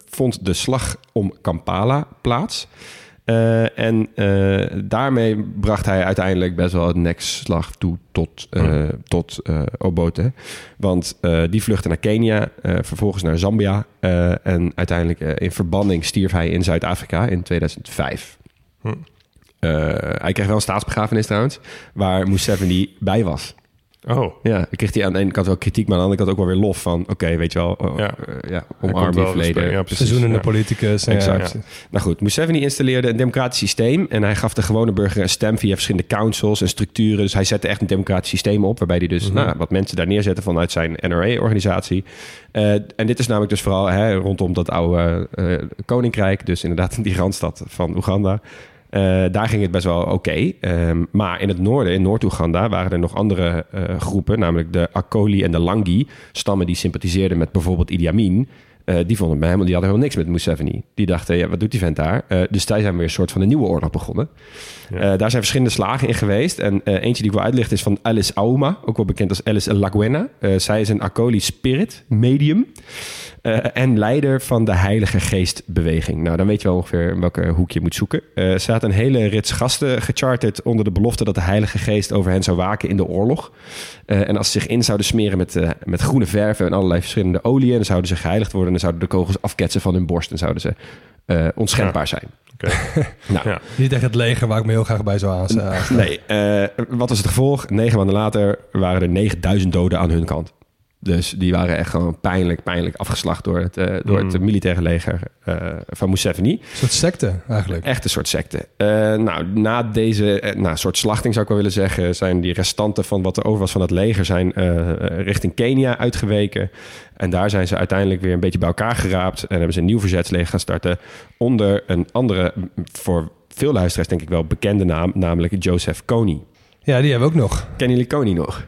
S1: vond de slag om Kampala plaats. Uh, en uh, daarmee bracht hij uiteindelijk best wel het nekslag toe tot, uh, tot Obote. Want die vluchtte naar Kenia, vervolgens naar Zambia. en uiteindelijk in verbanning stierf hij in Zuid-Afrika in 2005. Hm. hij kreeg wel een staatsbegrafenis trouwens, waar Museveni bij was.
S4: Oh.
S1: Ja, ik kreeg hij aan de ene kant wel kritiek, maar aan de andere kant ook wel weer lof van... oké, weet je wel, oh, ja. Uh, ja, omarm die verleden.
S3: Ja, Seizoenende politicus.
S1: Exact. Ja. Nou goed, Museveni installeerde een democratisch systeem... en hij gaf de gewone burger een stem via verschillende councils en structuren. Dus hij zette echt een democratisch systeem op... waarbij hij dus mm -hmm. nou, wat mensen daar neerzetten vanuit zijn NRA-organisatie. Uh, en dit is namelijk dus vooral hè, rondom dat oude uh, koninkrijk... dus inderdaad *laughs* die randstad van Oeganda... Uh, daar ging het best wel oké. Um, maar in het noorden, in Noord-Oeganda, waren er nog andere uh, groepen, namelijk de Akoli en de Langi, stammen die sympathiseerden met bijvoorbeeld Idi Amin. Uh, die vonden bij hem, die hadden helemaal niks met Museveni. Die dachten, ja, wat doet die vent daar? dus daar zijn weer een soort van een nieuwe oorlog begonnen. Ja. daar zijn verschillende slagen in geweest. En eentje die ik wil uitlichten is van Alice Auma, ook wel bekend als Alice Laguena. zij is een Akoli spirit medium. Uh, en leider van de Heilige Geestbeweging. Nou, dan weet je wel ongeveer in welke hoek je moet zoeken. Uh, ze had een hele rits gasten gecharterd onder de belofte dat de Heilige Geest over hen zou waken in de oorlog. Uh, en als ze zich in zouden smeren met, met groene verven en allerlei verschillende oliën, dan zouden ze geheiligd worden en dan zouden de kogels afketsen van hun borst en zouden ze onschendbaar ja. zijn.
S3: Okay. *laughs* nou, ja. Niet echt het leger waar ik me heel graag bij zou aanstaan.
S1: Nee, wat was het gevolg? Negen maanden later waren er 9000 doden aan hun kant. Dus die waren echt gewoon pijnlijk, pijnlijk afgeslacht door het, uh, door mm. het militaire leger uh, van Museveni. Een
S3: soort secte eigenlijk.
S1: Echt een soort secte. Uh, nou, na deze nou, soort slachting zou ik wel willen zeggen... zijn die restanten van wat er over was van het leger... zijn richting Kenia uitgeweken. En daar zijn ze uiteindelijk weer een beetje bij elkaar geraapt... en hebben ze een nieuw verzetsleger gaan starten... onder een andere, voor veel luisteraars denk ik wel bekende naam... namelijk Joseph Kony.
S3: Ja, die hebben we ook nog.
S1: Kennen jullie Kony nog?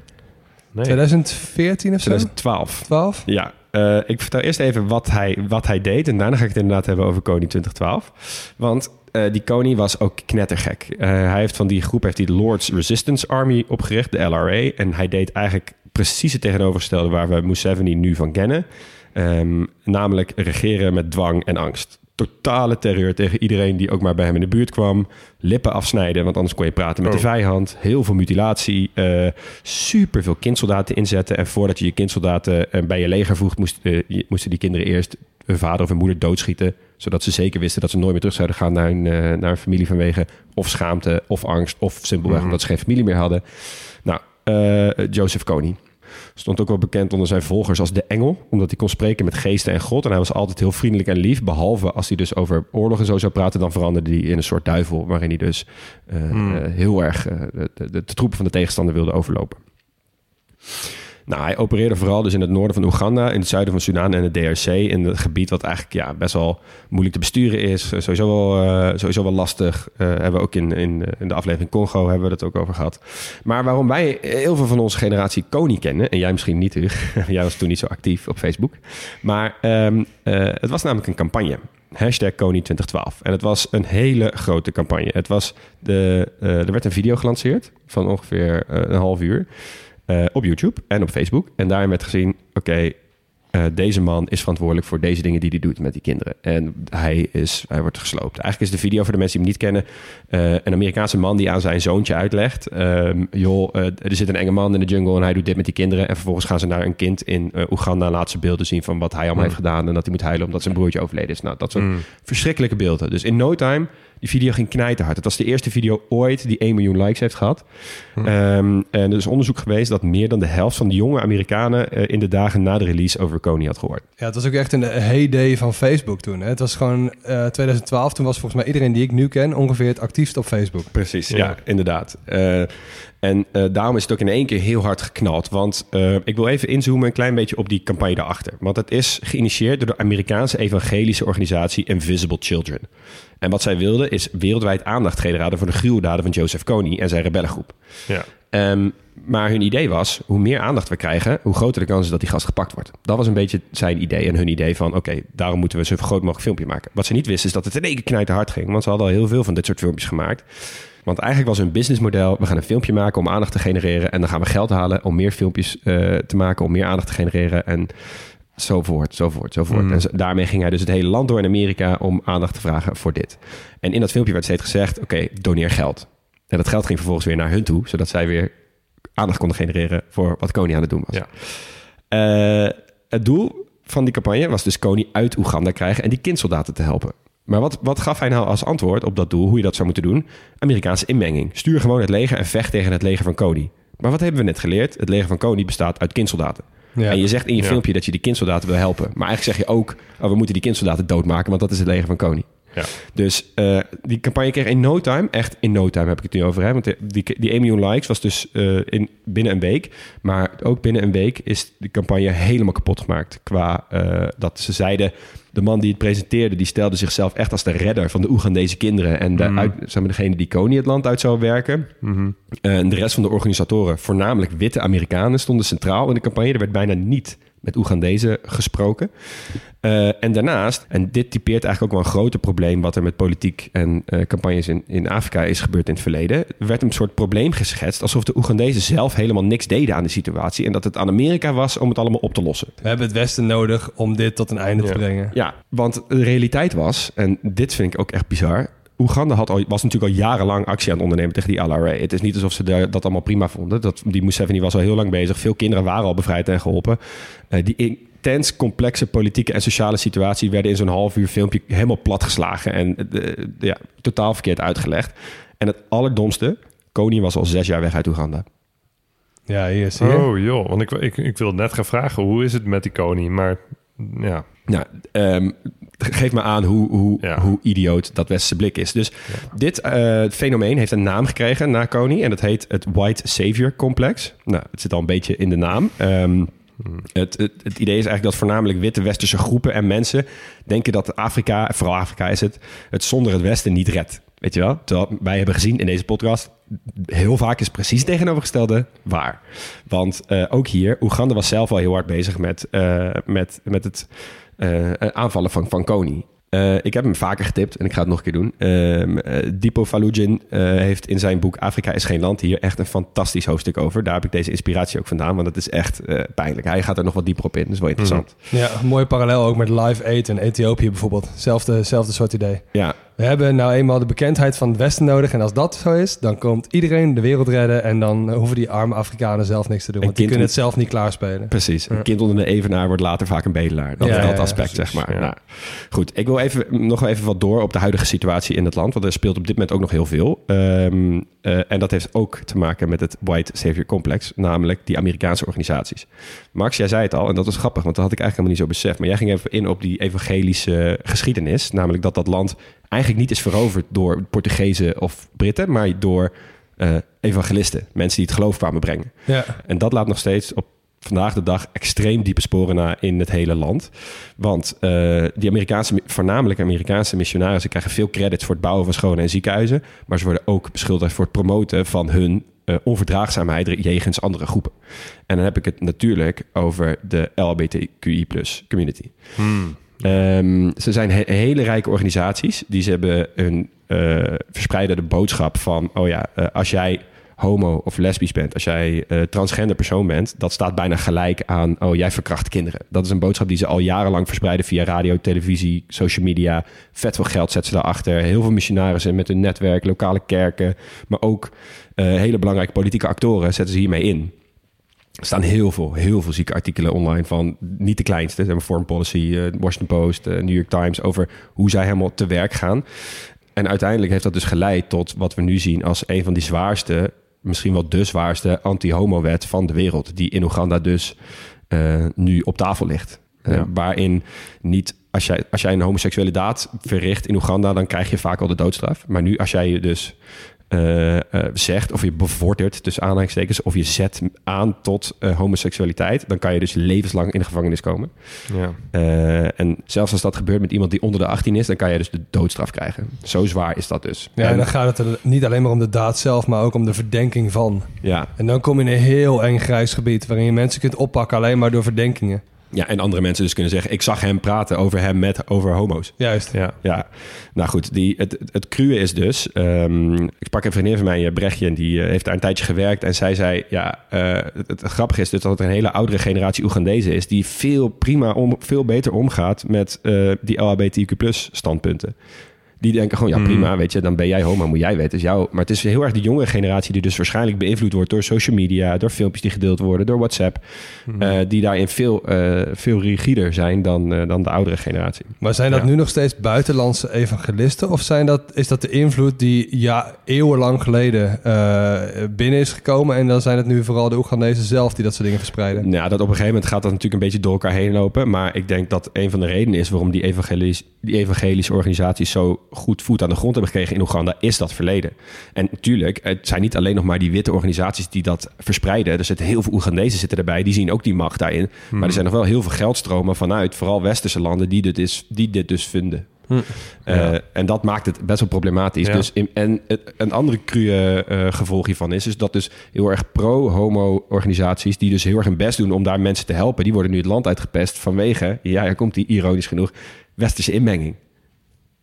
S3: Nee. 2014 of zo?
S1: 2012.
S3: 12?
S1: Ja. Uh, ik vertel eerst even wat hij, wat hij deed. En daarna ga ik het inderdaad hebben over Koning 2012. Want uh, die koning was ook knettergek. Uh, hij heeft van die groep heeft de Lord's Resistance Army opgericht, de LRA. En hij deed eigenlijk precies het tegenovergestelde waar we Museveni nu van kennen. Um, namelijk regeren met dwang en angst totale terreur tegen iedereen die ook maar bij hem in de buurt kwam. Lippen afsnijden, want anders kon je praten met oh. de vijand. Heel veel mutilatie. Uh, super veel kindsoldaten inzetten. En voordat je je kindsoldaten uh, bij je leger voegt, moest, uh, moesten die kinderen eerst hun vader of hun moeder doodschieten. Zodat ze zeker wisten dat ze nooit meer terug zouden gaan naar hun, naar hun familie vanwege of schaamte of angst. Of simpelweg mm. omdat ze geen familie meer hadden. Nou, Joseph Kony. Stond ook wel bekend onder zijn volgers als de engel, omdat hij kon spreken met geesten en God. En hij was altijd heel vriendelijk en lief, behalve als hij dus over oorlog en zo zou praten, dan veranderde hij in een soort duivel, waarin hij dus uh, hmm. uh, heel erg uh, de, de, de, troepen van de tegenstander wilde overlopen. Nou, hij opereerde vooral dus in het noorden van Oeganda, in het zuiden van Sudan en het DRC. In het gebied wat eigenlijk ja, best wel moeilijk te besturen is. Eh, sowieso wel, uh, sowieso wel lastig. Uh, hebben we ook in, in, de aflevering Congo hebben we het ook over gehad. Maar waarom wij heel veel van onze generatie Kony kennen, en jij misschien niet, *laughs* jij was toen niet zo actief op Facebook. Maar um, het was namelijk een campagne. Hashtag Kony 2012. En het was een hele grote campagne. Het was de, er werd een video gelanceerd van ongeveer een half uur. Uh, op YouTube en op Facebook. En daarin werd gezien, oké, okay, uh, deze man is verantwoordelijk voor deze dingen die hij doet met die kinderen. En hij, is, hij wordt gesloopt. Eigenlijk is de video voor de mensen die hem niet kennen... Uh, een Amerikaanse man die aan zijn zoontje uitlegt... Um, joh, er zit een enge man in de jungle en hij doet dit met die kinderen. En vervolgens gaan ze naar een kind in Oeganda... laat ze beelden zien van wat hij allemaal mm. heeft gedaan... en dat hij moet huilen omdat zijn broertje overleden is. Nou, dat soort mm. verschrikkelijke beelden. Dus in no time Die video ging knijterhard. Het was de eerste video ooit die 1 miljoen likes heeft gehad. Hm. Ehm, en er is onderzoek geweest dat meer dan de helft van de jonge Amerikanen... Uh, in de dagen na de release over Kony had gehoord.
S3: Ja, het was ook echt een heyday van Facebook toen. Hè? Het was gewoon uh, 2012. Toen was volgens mij iedereen die ik nu ken... ongeveer het actiefst op Facebook.
S1: Precies, ja, inderdaad. Uh, en uh, daarom is het ook in één keer heel hard geknald. Want uh, ik wil even inzoomen een klein beetje op die campagne daarachter. Want het is geïnitieerd door de Amerikaanse evangelische organisatie Invisible Children. En wat zij wilden is wereldwijd aandacht genereren voor de gruweldaden van Joseph Kony en zijn rebellengroep. Ja. Um, maar hun idee was, hoe meer aandacht we krijgen, hoe groter de kans is dat die gast gepakt wordt. Dat was een beetje zijn idee en hun idee van, oké, daarom moeten we zo groot mogelijk filmpje maken. Wat ze niet wisten is dat het in één keer knijten hard ging, want ze hadden al heel veel van dit soort filmpjes gemaakt. Want eigenlijk was hun businessmodel: we gaan een filmpje maken om aandacht te genereren. En dan gaan we geld halen om meer filmpjes uh, te maken, om meer aandacht te genereren. En zovoort, zovoort, zovoort. Mm. En daarmee ging hij dus het hele land door in Amerika om aandacht te vragen voor dit. En in dat filmpje werd steeds gezegd: oké, doneer geld. En dat geld ging vervolgens weer naar hun toe, zodat zij weer aandacht konden genereren voor wat Kony aan het doen was. Ja. Uh, het doel van die campagne was dus Kony uit Oeganda krijgen en die kindsoldaten te helpen. Maar wat, wat gaf hij nou als antwoord op dat doel, hoe je dat zou moeten doen? Amerikaanse inmenging. Stuur gewoon het leger en vecht tegen het leger van Cody. Maar wat hebben we net geleerd? Het leger van Cody bestaat uit kindsoldaten. Ja. En je zegt in je filmpje dat je die kindsoldaten wil helpen. Maar eigenlijk zeg je ook, oh, we moeten die kindsoldaten doodmaken, want dat is het leger van Cody. Ja. Dus uh, die campagne kreeg in no time, echt in no time heb ik het nu over. Hè? Want die, die 1 miljoen likes was dus uh, in, binnen een week. Maar ook binnen een week is de campagne helemaal kapot gemaakt. Qua uh, dat ze zeiden, de man die het presenteerde, die stelde zichzelf echt als de redder van de Oegandese kinderen. En de, mm. uit, zeg maar, degene die Koning het land uit zou werken. Mm -hmm. en de rest van de organisatoren, voornamelijk witte Amerikanen, stonden centraal in de campagne. Er werd bijna niet met Oegandezen gesproken. Uh, en daarnaast, en dit typeert eigenlijk ook wel een groter probleem... wat er met politiek en uh, campagnes in, in Afrika is gebeurd in het verleden... werd een soort probleem geschetst... alsof de Oegandezen zelf helemaal niks deden aan de situatie... en dat het aan Amerika was om het allemaal op te lossen.
S3: We hebben het Westen nodig om dit tot een einde
S1: ja.
S3: te brengen.
S1: Ja, want de realiteit was, en dit vind ik ook echt bizar... Oeganda had al, was natuurlijk al jarenlang actie aan het ondernemen tegen die LRA. Het is niet alsof ze de, dat allemaal prima vonden. Dat, die Museveni was al heel lang bezig. Veel kinderen waren al bevrijd en geholpen. Uh, die intens complexe politieke en sociale situatie... werden in zo'n half uur filmpje helemaal platgeslagen... en uh, ja, totaal verkeerd uitgelegd. En het allerdomste, Koning was al zes jaar weg uit Oeganda.
S3: Ja, hier zie je.
S4: Oh joh, want ik, ik, ik wil net gaan vragen... hoe is het met die koning, maar ja...
S1: Nou, um, geef me aan hoe, hoe, ja. hoe idioot dat westerse blik is. Dus ja. dit uh, fenomeen heeft een naam gekregen na Kony. En dat heet het White Savior Complex. Nou, het zit al een beetje in de naam. Um, hmm. het, het, het, idee is eigenlijk dat voornamelijk witte westerse groepen en mensen denken dat Afrika, vooral Afrika is het, het zonder het Westen niet redt. Weet je wel? Terwijl wij hebben gezien in deze podcast, heel vaak is precies tegenovergestelde waar. Want uh, ook hier, Oeganda was zelf al heel hard bezig met, uh, met, met het uh, aanvallen van, van Kony. Ik heb hem vaker getipt en ik ga het nog een keer doen. Uh, Dipo Falujin heeft in zijn boek Afrika is geen land hier echt een fantastisch hoofdstuk over. Daar heb ik deze inspiratie ook vandaan, want het is echt pijnlijk. Hij gaat er nog wat dieper op in, dat is wel interessant.
S3: Mm. Ja, mooi parallel ook met Live Aid in Ethiopië bijvoorbeeld. Zelfde, zelfde soort idee.
S1: Ja,
S3: we hebben nou eenmaal de bekendheid van het Westen nodig. En als dat zo is, dan komt iedereen de wereld redden. En dan hoeven die arme Afrikanen zelf niks te doen. want die kunnen het zelf niet klaarspelen.
S1: Precies. Een kind onder de evenaar wordt later vaak een bedelaar. Dat ja, aspect, zeg maar. Nou, goed, ik wil even, nog even wat door op de huidige situatie in het land. Want er speelt op dit moment ook nog heel veel. Um, uh, en dat heeft ook te maken met het White Savior Complex. Namelijk die Amerikaanse organisaties. Max, jij zei het al. En dat was grappig, want dat had ik eigenlijk helemaal niet zo beseft. Maar jij ging even in op die evangelische geschiedenis. Namelijk dat dat land eigenlijk niet is veroverd door Portugezen of Britten, maar door uh, evangelisten. Mensen die het geloof kwamen brengen.
S3: Ja.
S1: En dat laat nog steeds op vandaag de dag extreem diepe sporen na in het hele land. Want uh, die Amerikaanse, voornamelijk Amerikaanse missionarissen krijgen veel credits voor het bouwen van scholen en ziekenhuizen. Maar ze worden ook beschuldigd voor het promoten van hun uh, onverdraagzaamheid jegens andere groepen. En dan heb ik het natuurlijk over de LBTQI community.
S4: Hmm.
S1: Um, ze zijn he hele rijke organisaties. Die ze hebben een uh, verspreiden de boodschap van... oh ja, uh, als jij homo of lesbisch bent... als jij uh, transgender persoon bent... dat staat bijna gelijk aan... oh, jij verkracht kinderen. Dat is een boodschap die ze al jarenlang verspreiden... via radio, televisie, social media. Vet veel geld zetten ze daarachter. Heel veel missionarissen met hun netwerk, lokale kerken... maar ook hele belangrijke politieke actoren zetten ze hiermee in... Er staan heel veel, heel veel zieke artikelen online van niet de kleinste. Ze hebben Foreign Policy, uh, Washington Post, uh, New York Times over hoe zij helemaal te werk gaan. en uiteindelijk heeft dat dus geleid tot wat we nu zien als een van die zwaarste, misschien wel de zwaarste anti-homo-wet van de wereld. Die in Oeganda dus uh, nu op tafel ligt. Waarin niet, als jij, als jij een homoseksuele daad verricht in Oeganda, dan krijg je vaak al de doodstraf. Maar nu, als jij je dus uh, uh, zegt of je bevordert tussen aanhalingstekens of je zet aan tot uh, homoseksualiteit, dan kan je dus levenslang in de gevangenis komen. Ja. en zelfs als dat gebeurt met iemand die onder de 18 is, dan kan je dus de doodstraf krijgen. Zo zwaar is dat dus.
S3: Ja, en dan gaat het er niet alleen maar om de daad zelf, maar ook om de verdenking van. Ja. En dan kom je in een heel eng grijs gebied waarin je mensen kunt oppakken alleen maar door verdenkingen.
S1: Ja, en andere mensen dus kunnen zeggen... ik zag hem praten over hem met over homo's.
S3: Juist.
S1: Ja. ja. Nou goed, die, het, het cruwe is dus... Um, ik sprak een vriendin van mij, eh, Brechtje... en die uh, heeft daar een tijdje gewerkt. En zij zei, ja, uh, het, het, grappige is dus dat het een hele oudere generatie Oegandezen is... die veel prima, om, veel beter omgaat met die LHBTQ plus standpunten. Die denken gewoon, ja mhm. prima, weet je, dan ben jij homo, moet jij weten. Is jou. Maar het is heel erg de jongere generatie die dus waarschijnlijk beïnvloed wordt door social media, door filmpjes die gedeeld worden, door WhatsApp. Mm die daarin veel, uh, veel rigider zijn dan, uh, dan de oudere generatie.
S3: Maar zijn dat nu nog steeds buitenlandse evangelisten? Of zijn dat, is dat de invloed die ja, eeuwenlang geleden binnen is gekomen en dan zijn het nu vooral de Oegandese zelf die dat soort dingen verspreiden?
S1: Nou, dat op een gegeven moment gaat dat natuurlijk een beetje door elkaar heen lopen. Maar ik denk dat een van de redenen is waarom die, evangelis die evangelische organisaties zo goed voet aan de grond hebben gekregen in Oeganda, is dat verleden. En natuurlijk, het zijn niet alleen nog maar die witte organisaties die dat verspreiden. Er zitten heel veel Oegandezen zitten erbij, die zien ook die macht daarin. Maar er mhm. zijn nog wel heel veel geldstromen vanuit vooral westerse landen die dit, is, die dit dus vinden. Hm. Uh, en dat maakt het best wel problematisch. Dus in, en het, een andere cruwe uh, gevolg hiervan is, is dat dus heel erg pro-homo-organisaties, die dus heel erg hun best doen om daar mensen te helpen, die worden nu het land uitgepest vanwege, ja, er komt die ironisch genoeg, westerse inmenging.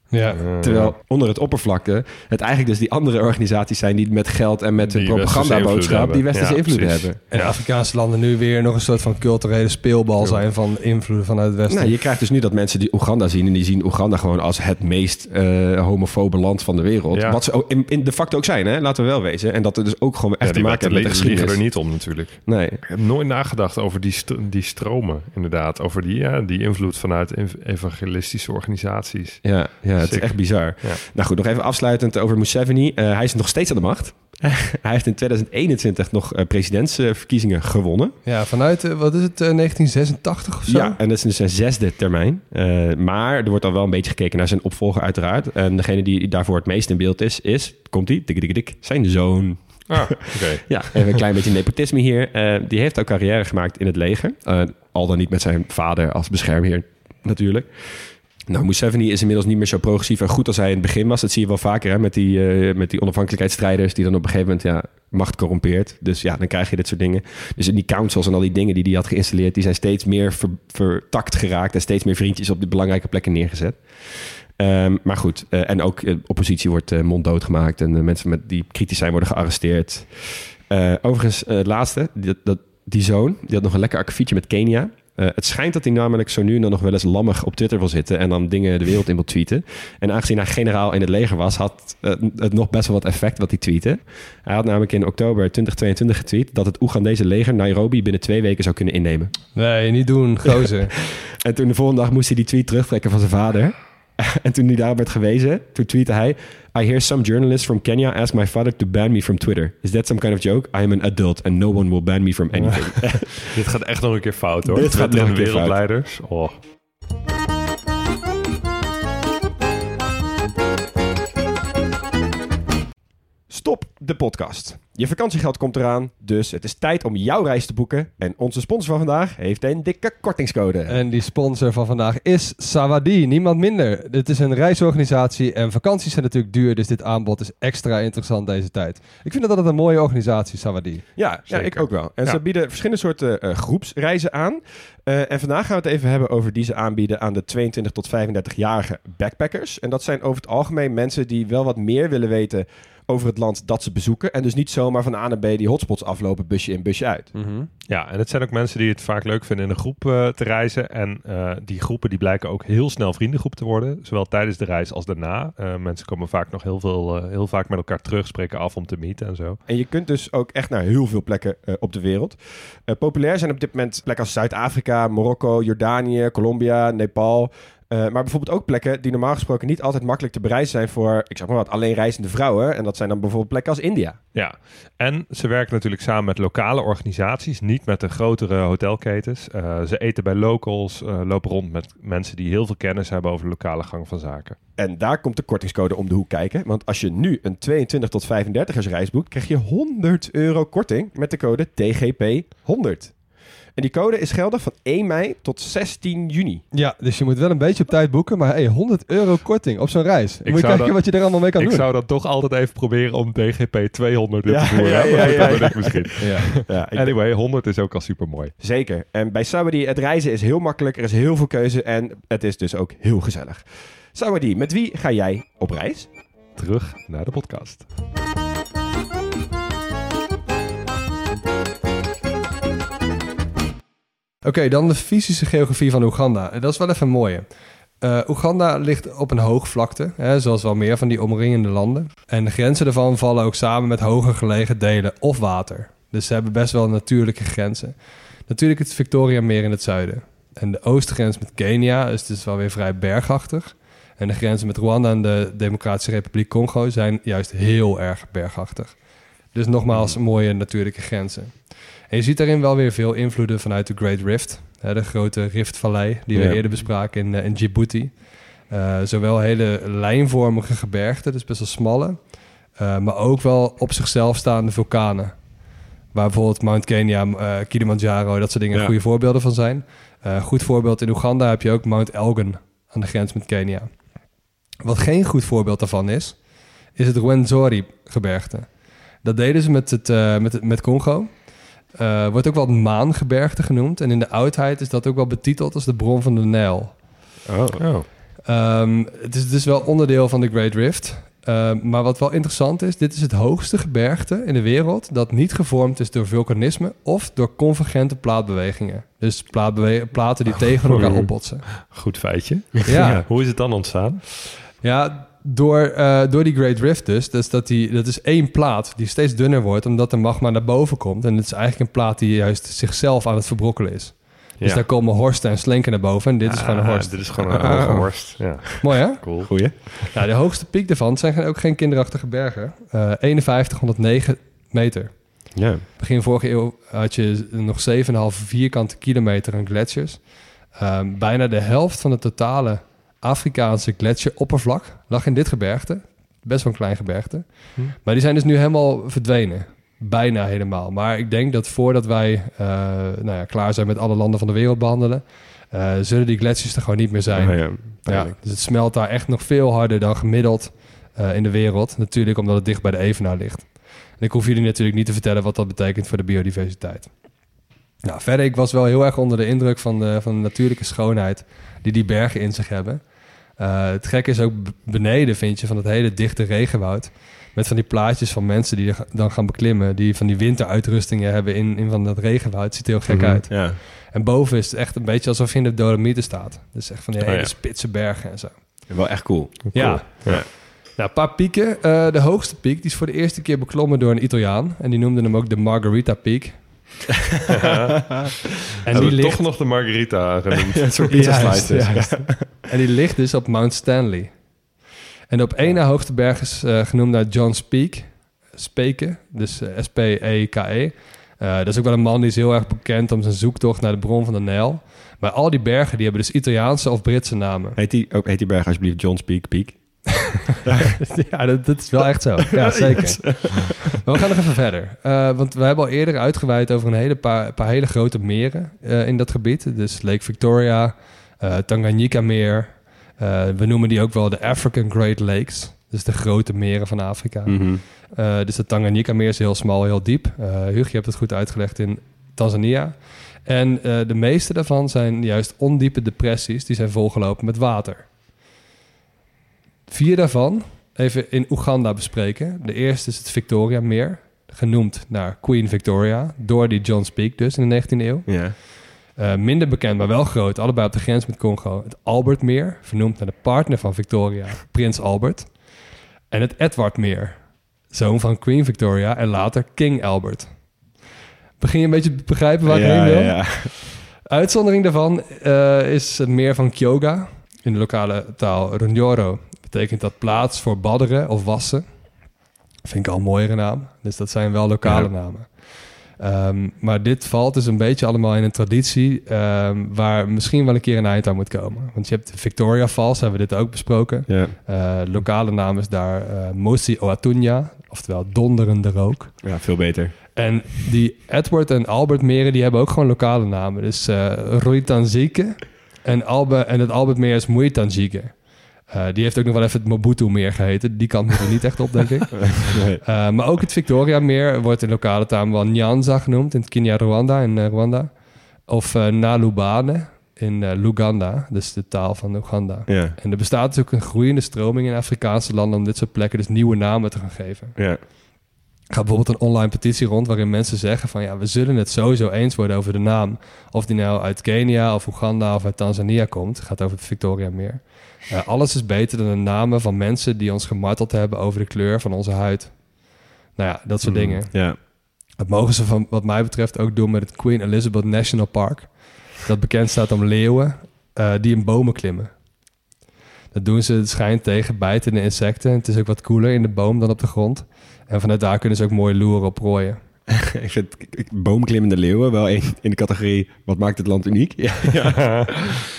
S1: Ja. Terwijl onder het oppervlakte het eigenlijk dus die andere organisaties zijn die met geld en met hun propagandaboodschap die westerse invloed hebben.
S3: En Afrikaanse landen nu weer nog een soort van culturele speelbal zijn van invloeden vanuit het westen.
S1: Nou, je krijgt dus nu dat mensen die Oeganda zien en die zien Oeganda gewoon als het meest uh, homofobe land van de wereld. Wat ze ook in, in, de facto ook zijn, hè? laten we wel wezen. En dat er dus ook gewoon echt te maken heeft met de geschiedenis.
S4: er niet om natuurlijk. Nee. Ik heb nooit nagedacht over die, st die stromen inderdaad. Over die, ja, die invloed vanuit evangelistische organisaties.
S1: Ja, ja het is echt bizar. Nou goed, nog even afsluitend over Museveni. Uh, hij is nog steeds aan de macht. hij heeft in 2021 nog uh, presidentsverkiezingen gewonnen.
S3: Ja, vanuit, uh, wat is het, 1986 of zo?
S1: Ja, en dat is dus zijn zesde termijn. maar er wordt al wel een beetje gekeken naar zijn opvolger uiteraard. En degene die daarvoor het meest in beeld is, is, komt hij, dik, dik, dik, zijn zoon. Ah, *laughs* okay. ja, even een klein beetje nepotisme hier. die heeft ook carrière gemaakt in het leger. al dan niet met zijn vader als beschermheer natuurlijk. Nou, Museveni is inmiddels niet meer zo progressief en goed als hij in het begin was. Dat zie je wel vaker hè, met, die, uh, met die onafhankelijkheidsstrijders... die dan op een gegeven moment ja, macht corrompeert. Dus ja, dan krijg je dit soort dingen. Dus die councils en al die dingen die hij had geïnstalleerd... die zijn steeds meer ver, vertakt geraakt... en steeds meer vriendjes op de belangrijke plekken neergezet. Um, maar goed, uh, en ook uh, oppositie wordt monddood gemaakt... en mensen met, die kritisch zijn worden gearresteerd. overigens, het laatste, die, dat, die zoon... die had nog een lekker akkefietje met Kenia... Uh, het schijnt dat hij namelijk zo nu en dan nog wel eens lammig op Twitter wil zitten en dan dingen de wereld in wil tweeten. En aangezien hij generaal in het leger was, had uh, het nog best wel wat effect wat hij tweette. Hij had namelijk in oktober 2022 getweet dat het Oegandese leger Nairobi binnen twee weken zou kunnen innemen.
S3: Nee, niet doen, gozer. *laughs*
S1: en toen de volgende dag moest hij die tweet terugtrekken van zijn vader. En toen hij daarop werd gewezen, toen tweette hij... I hear some journalists from Kenya ask my father to ban me from Twitter. Is that some kind of joke? I am an adult and no one will ban me from anything. *laughs*
S4: Dit gaat echt nog een keer fout hoor. Dit gaat nog een keer wereldleiders. Oh.
S1: Stop de podcast. Je vakantiegeld komt eraan, dus het is tijd om jouw reis te boeken. En onze sponsor van vandaag heeft een dikke kortingscode.
S3: En die sponsor van vandaag is Sawadi, niemand minder. Dit is een reisorganisatie en vakanties zijn natuurlijk duur, dus dit aanbod is extra interessant deze tijd. Ik vind dat altijd een mooie organisatie, Sawadi.
S1: Ja, ja ik ook wel. En ze bieden verschillende soorten uh, groepsreizen aan. Uh, en vandaag gaan we het even hebben over die ze aanbieden aan de 22 tot 35-jarige backpackers. En dat zijn over het algemeen mensen die wel wat meer willen weten over het land dat ze bezoeken. En dus niet zomaar van A naar B die hotspots aflopen, busje in, busje uit.
S4: Mhm. Ja, en het zijn ook mensen die het vaak leuk vinden in een groep uh, te reizen. En uh, die groepen die blijken ook heel snel vriendengroep te worden. Zowel tijdens de reis als daarna. Uh, mensen komen vaak nog heel, veel, heel vaak met elkaar terug, spreken af om te meeten en zo.
S1: En je kunt dus ook echt naar heel veel plekken op de wereld. populair zijn op dit moment plekken als Zuid-Afrika, Marokko, Jordanië, Colombia, Nepal. Uh, maar bijvoorbeeld ook plekken die normaal gesproken niet altijd makkelijk te bereizen zijn voor, ik zeg maar wat, alleen reizende vrouwen. En dat zijn dan bijvoorbeeld plekken als India.
S4: Ja, en ze werken natuurlijk samen met lokale organisaties, niet met de grotere hotelketens. Uh, ze eten bij locals, uh, lopen rond met mensen die heel veel kennis hebben over de lokale gang van zaken.
S1: En daar komt de kortingscode om de hoek kijken. Want als je nu een 22 tot 35ers reis boekt, krijg je 100 euro korting met de code TGP100. En die code is geldig van 1 mei tot 16 juni.
S3: Ja, dus je moet wel een beetje op tijd boeken. Maar hey, 100 euro korting op zo'n reis. Ik moet je kijken wat je er allemaal mee kan
S4: ik
S3: doen.
S4: Ik zou dat toch altijd even proberen om DGP 200 ja, te voeren. Ja, *laughs* ja, ja, ja, misschien. ja. Anyway, 100 is ook al super mooi.
S1: Zeker. En bij Saudi, het reizen is heel makkelijk. Er is heel veel keuze en het is dus ook heel gezellig. Saudi, met wie ga jij op reis?
S4: Terug naar de podcast.
S3: Oké, dan de fysische geografie van Oeganda. Dat is wel even mooi. Uh, Oeganda ligt op een hoogvlakte, hè, zoals wel meer van die omringende landen. En de grenzen daarvan vallen ook samen met hoger gelegen delen of water. Dus ze hebben best wel natuurlijke grenzen. Natuurlijk het Victoria Meer in het zuiden. En de oostgrens met Kenia is dus wel weer vrij bergachtig. En de grenzen met Rwanda en de Democratische Republiek Congo zijn juist heel erg bergachtig. Dus nogmaals, mooie natuurlijke grenzen. En je ziet daarin wel weer veel invloeden vanuit de Great Rift. Hè, de grote riftvallei die we eerder bespraken in, uh, in Djibouti. Uh, zowel hele lijnvormige gebergten, dus best wel smalle. Uh, maar ook wel op zichzelf staande vulkanen. Waar bijvoorbeeld Mount Kenya, Kilimanjaro, dat soort dingen ja. goede voorbeelden van zijn. goed voorbeeld in Oeganda heb je ook Mount Elgon aan de grens met Kenia. Wat geen goed voorbeeld daarvan is, is het Rwenzori-gebergte. Dat deden ze met, het, met, met Congo. Uh, wordt ook wel het maangebergte genoemd. En in de oudheid is dat ook wel betiteld als de bron van de Nijl.
S4: Oh, oh.
S3: Um, het is dus wel onderdeel van de Great Rift. Uh, maar wat wel interessant is, dit is het hoogste gebergte in de wereld dat niet gevormd is door vulkanisme of door convergente plaatbewegingen. Dus platen die tegen elkaar opbotsen.
S4: Goed feitje. Ja. *laughs* Hoe is het dan ontstaan?
S3: Ja, door, uh, door die Great Rift dus. dus dat, die, dat is één plaat die steeds dunner wordt omdat de magma naar boven komt. En het is eigenlijk een plaat die juist zichzelf aan het verbrokkelen is. Dus daar komen horsten en slenken naar boven. En dit is gewoon een ah, horst.
S4: Dit is gewoon een hoge ah. *laughs* horst. Ja.
S3: Mooi hè?
S4: Cool. Goeie.
S3: Ja, de hoogste piek daarvan zijn ook geen kinderachtige bergen. Uh, 5109 meter.
S4: Ja.
S3: Begin vorige eeuw had je nog 7,5 vierkante kilometer aan gletsjers. Uh, bijna de helft van de totale Afrikaanse gletsjeroppervlak lag in dit gebergte. Best wel een klein gebergte. Hm. Maar die zijn dus nu helemaal verdwenen. Bijna helemaal. Maar ik denk dat voordat wij uh, nou ja, klaar zijn met alle landen van de wereld behandelen, uh, zullen die gletsjers er gewoon niet meer zijn.
S4: Oh ja,
S3: ja, dus het smelt daar echt nog veel harder dan gemiddeld uh, in de wereld. Natuurlijk omdat het dicht bij de Evenaar ligt. En ik hoef jullie natuurlijk niet te vertellen wat dat betekent voor de biodiversiteit. Nou, verder, ik was wel heel erg onder de indruk van de, van de natuurlijke schoonheid die die bergen in zich hebben. Uh, het gekke is ook beneden, vind je, van het hele dichte regenwoud. Met van die plaatjes van mensen die dan gaan beklimmen. Die van die winteruitrustingen hebben in, in van dat regenwoud. Het ziet er heel gek
S4: mm -hmm,
S3: uit.
S4: Ja.
S3: En boven is het echt een beetje alsof je in de Dolomieten staat. Dus echt van die oh, hele ja. spitse bergen en zo.
S1: Wel echt cool.
S3: cool. Ja. ja. Nou, een paar pieken. Uh, de hoogste piek die is voor de eerste keer beklommen door een Italiaan. En die noemde hem ook de Margarita Peak. *laughs*
S4: en die ligt... toch nog de Margarita genoemd. *laughs*
S3: ja, soort en die ligt dus op Mount Stanley. En op één na hoogste berg is uh, genoemd naar John Speak. Speke, dus uh, S-P-E-K-E. Uh, dat is ook wel een man die is heel erg bekend om zijn zoektocht naar de bron van de Nijl. Maar al die bergen die hebben dus Italiaanse of Britse namen.
S1: Heet die, ook, heet die berg alsjeblieft John Speak Peak? *laughs*
S3: ja, dat, dat, is wel echt zo. Ja, *laughs* zeker. maar we gaan nog even verder. Uh, want we hebben al eerder uitgeweid over een hele paar, paar hele grote meren uh, in dat gebied. Dus Lake Victoria, uh, Tanganyika-meer. we noemen die ook wel de African Great Lakes. Dus de grote meren van Afrika.
S1: Mm -hmm.
S3: dus het Tanganyika-meer is heel smal, heel diep. Hugo, je hebt het goed uitgelegd in Tanzania. En de meeste daarvan zijn juist ondiepe depressies. Die zijn volgelopen met water. Vier daarvan even in Oeganda bespreken. De eerste is het Victoria Meer, genoemd naar Queen Victoria, door die John Speak dus in de 19e eeuw.
S1: Ja.
S3: Uh, minder bekend, maar wel groot, allebei op de grens met Congo. Het Albert Meer, vernoemd naar de partner van Victoria, Prins Albert. En het Edward Meer, zoon van Queen Victoria en later King Albert. Begin je een beetje te begrijpen waar ik
S1: ja,
S3: heen wil?
S1: Ja, ja.
S3: Uitzondering daarvan uh, is het meer van Kyoga, in de lokale taal Runyoro betekent dat plaats voor badderen of wassen. Vind ik al een mooiere naam. Dus dat zijn wel lokale namen. Ehm, maar dit valt dus een beetje allemaal in een traditie um, waar misschien wel een keer een eind aan moet komen. Want je hebt Victoria Falls, hebben we dit ook besproken.
S1: Ja.
S3: Uh, lokale naam is daar uh, Mosi Oatunya, oftewel donderende rook.
S1: Ja, veel beter.
S3: En die Edward en Albert meren, die hebben ook gewoon lokale namen. Dus uh, Ruitanzieke en, Albe, en het Albert meer is Muitanzieke. Uh, die heeft ook nog wel even het Mobutu-meer geheten. Die kant moet er niet echt op, denk ik. *laughs* nee. uh, maar ook het Victoria-meer wordt in lokale taal wel Nyanza genoemd... in Kenya-Rwanda, in uh, Rwanda. Of Nalubane in Luganda, dus de taal van Oeganda.
S1: Yeah.
S3: En er bestaat dus ook een groeiende stroming in Afrikaanse landen... om dit soort plekken dus nieuwe namen te gaan geven.
S1: Yeah.
S3: Gaat bijvoorbeeld een online petitie rond... waarin mensen zeggen van... ja, we zullen het sowieso eens worden over de naam. Of die nou uit Kenia of Oeganda of uit Tanzania komt. Het gaat over het Victoria-meer. Uh, alles is beter dan de namen van mensen die ons gemarteld hebben over de kleur van onze huid. Nou ja, dat soort
S1: Mm,
S3: dingen.
S1: Ja.
S3: Dat mogen ze van wat mij betreft ook doen met het Queen Elizabeth National Park. Dat bekend staat om leeuwen uh, die in bomen klimmen. Dat doen ze, het schijnt, tegen bijtende insecten. Het is ook wat koeler in de boom dan op de grond. En vanuit daar kunnen ze ook mooi loeren op prooien. *laughs*
S1: ik vind boomklimmende leeuwen wel in, in de categorie... wat maakt het land uniek? Ja, ja. *laughs*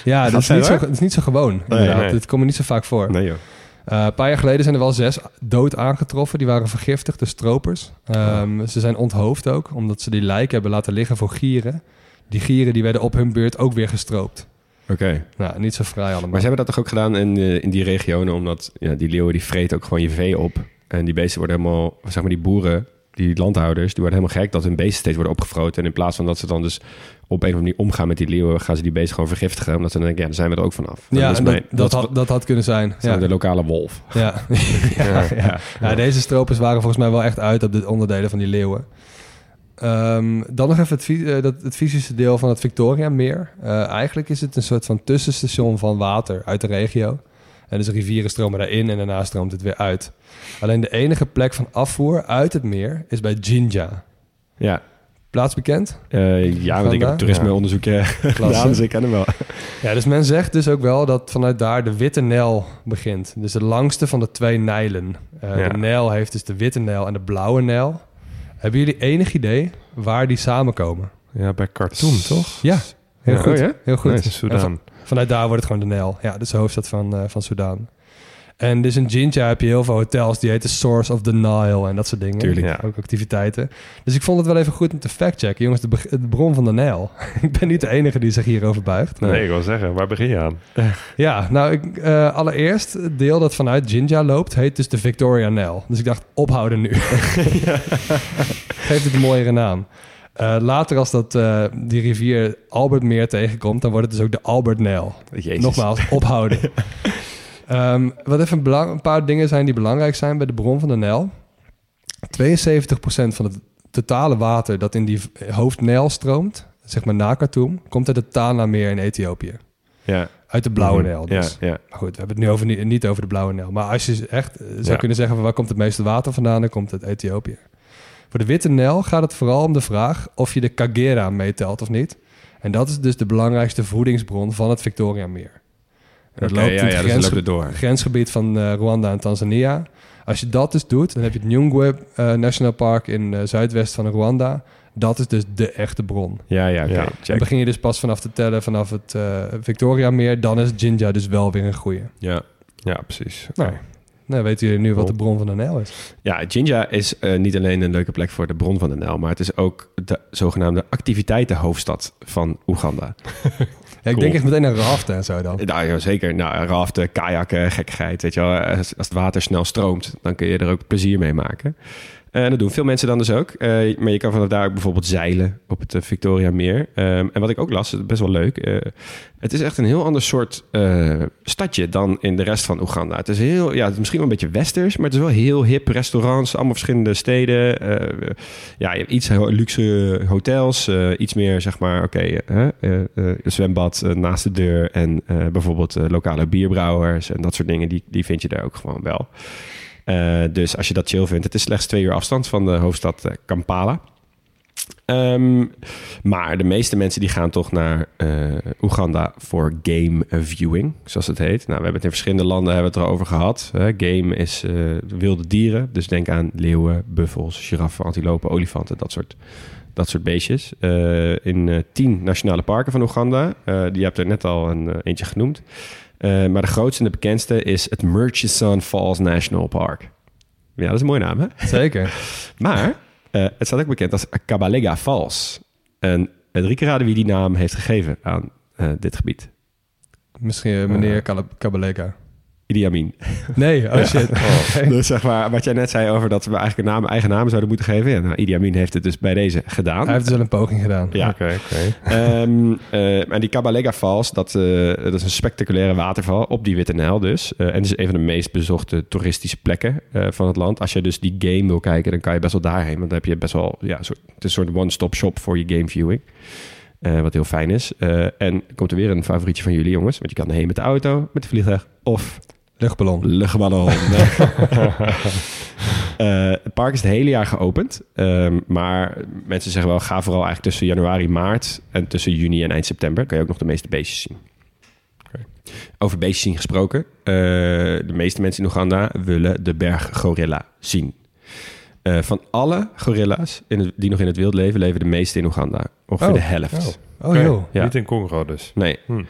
S3: ja dat, is niet zo, dat is niet zo gewoon.
S1: Nee,
S3: nee. Dit komt er niet zo vaak voor.
S1: Nee, joh.
S3: Uh, een paar jaar geleden zijn er wel zes dood aangetroffen. Die waren vergiftigd, de stropers. Um, oh. Ze zijn onthoofd ook, omdat ze die lijken hebben laten liggen voor gieren. Die gieren die werden op hun beurt ook weer gestroopt.
S1: Oké. Okay.
S3: Nou, niet zo vrij allemaal.
S1: Maar ze hebben dat toch ook gedaan in, uh, in die regionen... omdat ja, die leeuwen die vreten ook gewoon je vee op. En die beesten worden helemaal... zeg maar die boeren die landhouders, die worden helemaal gek dat hun beesten steeds worden opgefroten. En in plaats van dat ze dan dus op een of andere manier omgaan met die leeuwen, gaan ze die beesten gewoon vergiftigen. Omdat ze dan denken, ja, dan zijn we er ook vanaf.
S3: Ja,
S1: dat,
S3: dat, mijn, dat, dat, had, dat had kunnen zijn.
S1: Ja. De lokale wolf. *laughs*
S3: Ja. ja, ja, deze stropers waren volgens mij wel echt uit op de onderdelen van die leeuwen. Um, dan nog even het, uh, dat, het fysische deel van het Victoria-meer. Uh, eigenlijk is het een soort van tussenstation van water uit de regio. En dus rivieren stromen daarin en daarna stroomt het weer uit. Alleen de enige plek van afvoer uit het meer is bij Jinja.
S1: Ja.
S3: Plaats bekend?
S1: Uh, ja, want ik heb toerismeonderzoek ja. *laughs* gedaan, dus ik ken hem wel.
S3: Ja, dus men zegt dus ook wel dat vanuit daar de Witte Nijl begint. Dus de langste van de twee Nijlen. Uh, ja. De Nijl heeft dus de Witte Nijl en de Blauwe Nijl. Hebben jullie enig idee waar die samenkomen?
S4: Ja, bij Khartoum, toch?
S3: Ja, heel
S1: ja.
S3: goed.
S1: Oh, ja?
S3: Heel goed.
S4: Nee, Sudan.
S3: Van, vanuit daar wordt het gewoon de Nijl. Ja, dat is de hoofdstad van, uh, van Sudan. En dus in Jinja heb je heel veel hotels die heten Source of the Nile en dat soort dingen.
S1: Tuurlijk.
S3: Ja. Ook activiteiten. Dus ik vond het wel even goed om te factchecken. Jongens, de, de bron van de Nijl. *laughs* ik ben niet de enige die zich hierover buigt.
S4: Nee, nee ik wil zeggen, waar begin je aan? *laughs*
S3: ja, nou, ik, uh, allereerst, het deel dat vanuit Jinja loopt, heet dus de Victoria Nijl. Dus ik dacht, ophouden nu. *laughs* Geef het een mooiere naam. Uh, later als dat, uh, die rivier Albertmeer tegenkomt, dan wordt het dus ook de Albert Nijl. Nogmaals, *laughs* ophouden. Um, wat even een, belang, een, paar dingen zijn die belangrijk zijn bij de bron van de Nijl. 72% van het totale water dat in die hoofdnijl stroomt, zeg maar na Khartoum, komt uit het Tana-meer in Ethiopië.
S1: Ja.
S3: Uit de Blauwe -hmm. Nijl dus.
S1: Ja, ja.
S3: Maar goed, we hebben het nu over, niet, niet over de Blauwe Nijl. Maar als je echt zou ja. kunnen zeggen van waar komt het meeste water vandaan, dan komt het uit Ethiopië. Voor de Witte Nijl gaat het vooral om de vraag of je de Kagera meetelt of niet. En dat is dus de belangrijkste voedingsbron van het Victoria-meer. Dat
S1: okay,
S3: loopt
S1: ja,
S3: in het
S1: ja,
S3: grens,
S1: dus door.
S3: grensgebied van uh, Rwanda en Tanzania. Als je dat dus doet, dan heb je het Nyungwe uh, National Park in uh, zuidwest van Rwanda. Dat is dus de echte bron.
S1: Ja, ja, oké. Okay,
S3: ja. Dan begin je dus pas vanaf te tellen vanaf het uh, Victoria-meer. Dan is Jinja dus wel weer een goeie.
S1: Ja,
S4: ja precies.
S3: Nou, nou, weten jullie nu wat de bron van de Nijl is?
S1: Ja, Jinja is uh, niet alleen een leuke plek voor de bron van de Nijl, maar het is ook de zogenaamde activiteitenhoofdstad van Oeganda. *laughs*
S3: Ja, ik cool. denk echt meteen aan raften en zo dan.
S1: Nou, ja, zeker. Nou, raften, kajakken, gekkigheid. Weet je wel. Als, als het water snel stroomt, dan kun je er ook plezier mee maken. En dat doen veel mensen dan dus ook. Uh, maar je kan vanaf daar ook bijvoorbeeld zeilen op het uh, Victoria Meer. Um, en wat ik ook las, best wel leuk. het is echt een heel ander soort stadje dan in de rest van Oeganda. Het is heel, ja, het is misschien wel een beetje westers, maar het is wel heel hip. Restaurants, allemaal verschillende steden. ja, je hebt iets luxe hotels, iets meer zeg maar, oké, zwembad naast de deur en bijvoorbeeld lokale bierbrouwers en dat soort dingen. Die, die vind je daar ook gewoon wel. Uh, dus als je dat chill vindt, het is slechts twee uur afstand van de hoofdstad uh, Kampala. Um, maar de meeste mensen die gaan toch naar uh, Oeganda voor game viewing, zoals het heet. Nou, we hebben het in verschillende landen hebben het erover gehad. Game is wilde dieren, dus denk aan leeuwen, buffels, giraffen, antilopen, olifanten, dat soort, dat soort beestjes. In tien nationale parken van Oeganda. die hebt er net al een eentje genoemd. Maar de grootste en de bekendste is het Murchison Falls National Park. Ja, dat is een mooie naam, hè?
S3: Zeker. *laughs*
S1: maar uh, het staat ook bekend als Kabalega Falls. En drie keer raden wie die naam heeft gegeven aan dit gebied.
S3: Misschien meneer Kabalega.
S1: Idi Amin.
S3: Nee, oh shit.
S1: Oh. *laughs* Dus zeg maar, wat jij net zei over dat we eigenlijk een naam, eigen naam zouden moeten geven. Ja, nou, Idi Amin heeft het dus bij deze gedaan.
S3: Hij heeft dus wel een poging gedaan.
S1: Ja. Oké, oké. Um, uh, en die Kabalega Falls, dat, uh, dat is een spectaculaire waterval op die Witte Nijl dus. Uh, en het is een van de meest bezochte toeristische plekken van het land. Als je dus die game wil kijken, dan kan je best wel daarheen. Want dan heb je best wel, ja, soort, het is een soort one-stop shop voor je game viewing. Uh, wat heel fijn is. Uh, en komt er weer een favorietje van jullie, jongens. Want je kan heen met de auto, met de vliegtuig of
S3: Luchtballon.
S1: Luchtballon. *laughs* uh, het park is het hele jaar geopend. Um, maar mensen zeggen wel, ga vooral eigenlijk tussen januari, maart... en tussen juni en eind september... kan je ook nog de meeste beestjes zien. Okay. Over beestjes zien gesproken. Uh, de meeste mensen in Oeganda willen de berg gorilla zien. Uh, van alle gorilla's in het, die nog in het wild leven... leven de meeste in Oeganda. Ongeveer
S3: oh.
S1: de helft.
S3: Oh, oh joh.
S4: Ja. Niet in Congo dus.
S1: Nee. Hm.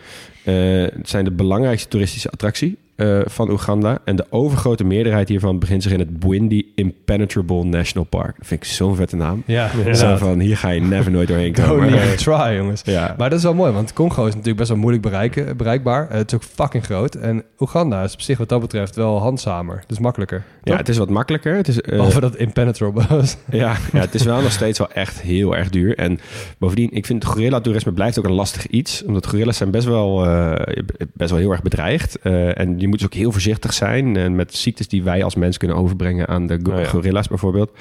S1: het zijn de belangrijkste toeristische attractie uh, van Oeganda. En de overgrote meerderheid hiervan begint zich in het Bwindi Impenetrable National Park. Dat vind ik zo'n vette naam.
S3: Ja,
S1: Zo van, hier ga je never nooit doorheen komen.
S3: Don't even try, jongens. Ja. Maar dat is wel mooi, want Congo is natuurlijk best wel moeilijk bereiken, bereikbaar. Uh, het is ook fucking groot. En Oeganda is op zich wat dat betreft wel handzamer. Dus makkelijker.
S1: Ja, het is wat makkelijker. Het is, uh,
S3: Behalve dat Impenetrable was. *laughs*
S1: ja, ja, het is wel nog steeds wel echt heel erg duur. En bovendien, ik vind gorilla-toerisme blijft ook een lastig iets. Omdat gorillas zijn best wel, best wel heel erg bedreigd. En je moet dus ook heel voorzichtig zijn. En met ziektes die wij als mens kunnen overbrengen aan de go-
S4: ja.
S1: gorilla's bijvoorbeeld.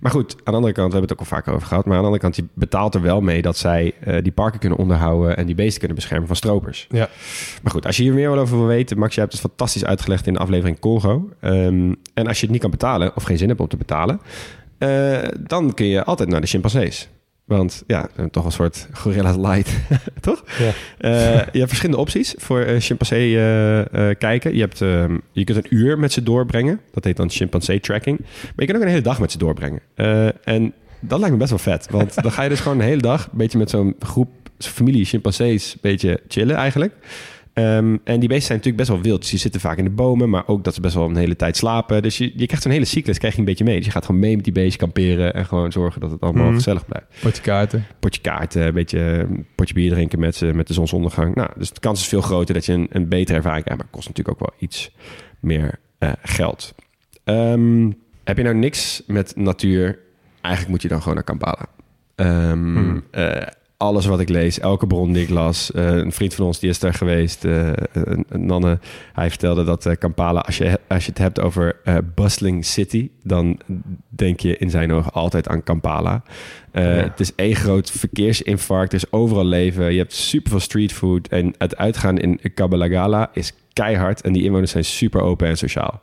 S1: Maar goed, aan de andere kant, we hebben het ook al vaker over gehad. Maar aan de andere kant, je betaalt er wel mee dat zij uh, die parken kunnen onderhouden en die beesten kunnen beschermen van stropers.
S3: Ja.
S1: Maar goed, als je hier meer over wil weten, Max, je hebt het fantastisch uitgelegd in de aflevering Congo. Um, en als je het niet kan betalen of geen zin hebt om te betalen, uh, dan kun je altijd naar de chimpansees. Want ja, toch een soort gorilla light, *laughs* toch?
S3: Ja.
S1: Uh, je hebt verschillende opties voor uh, chimpansee uh, kijken. Je, hebt, um, je kunt een uur met ze doorbrengen. Dat heet dan chimpansee tracking. Maar je kunt ook een hele dag met ze doorbrengen. en dat lijkt me best wel vet. Want dan ga je dus gewoon een hele dag... een beetje met zo'n groep familie chimpansees... een beetje chillen eigenlijk... Um, en die beesten zijn natuurlijk best wel wild. Dus die zitten vaak in de bomen, maar ook dat ze best wel een hele tijd slapen. Dus je, je krijgt zo'n hele cyclus, krijg je een beetje mee. Dus je gaat gewoon mee met die beesten kamperen en gewoon zorgen dat het allemaal mm. gezellig blijft.
S3: Potje kaarten.
S1: Potje kaarten, een beetje potje bier drinken met, ze, met de zonsondergang. Nou, dus de kans is veel groter dat je een, een betere ervaring krijgt. Maar het kost natuurlijk ook wel iets meer uh, geld. Um, heb je nou niks met natuur? Eigenlijk moet je dan gewoon naar Kampala. Um, uh, alles wat ik lees, elke bron die ik las. Uh, een vriend van ons die is daar geweest, uh, een, een Nanne. Hij vertelde dat uh, Kampala, als je, als je het hebt over bustling city, dan denk je in zijn ogen altijd aan Kampala. Ja. Het is één groot verkeersinfarct, er is overal leven. Je hebt super veel streetfood en het uitgaan in Kabalagala is keihard en die inwoners zijn super open en sociaal.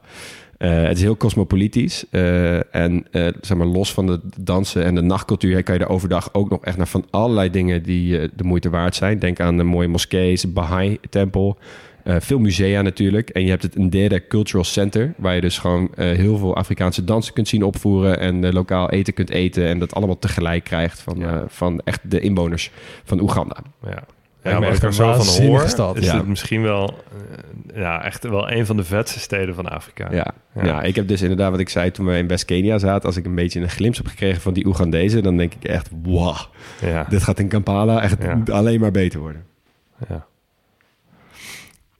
S1: Uh, het is heel cosmopolitisch. Uh, en uh, zeg maar, los van de dansen en de nachtcultuur... kan je er overdag ook nog echt naar van allerlei dingen... die de moeite waard zijn. Denk aan de mooie moskees, Baha'i-tempel... veel musea natuurlijk. En je hebt het Ndere Cultural Center... waar je dus gewoon heel veel Afrikaanse dansen kunt zien opvoeren... en lokaal eten kunt eten... en dat allemaal tegelijk krijgt van, ja. van echt de inwoners van Oeganda.
S4: Ja. Ja, maar als ik er zo van hoor,
S3: stad.
S4: is
S3: ja.
S4: het misschien wel, uh, ja, echt wel een van de vetste steden van Afrika.
S1: Ja. ja. Ja. ik heb dus inderdaad wat ik zei toen we in West-Kenia zaten. Als ik een beetje een glimp heb gekregen van die Oegandezen, dan denk ik echt, wow,
S4: ja.
S1: dit gaat in Kampala echt alleen maar beter worden.
S4: Ja.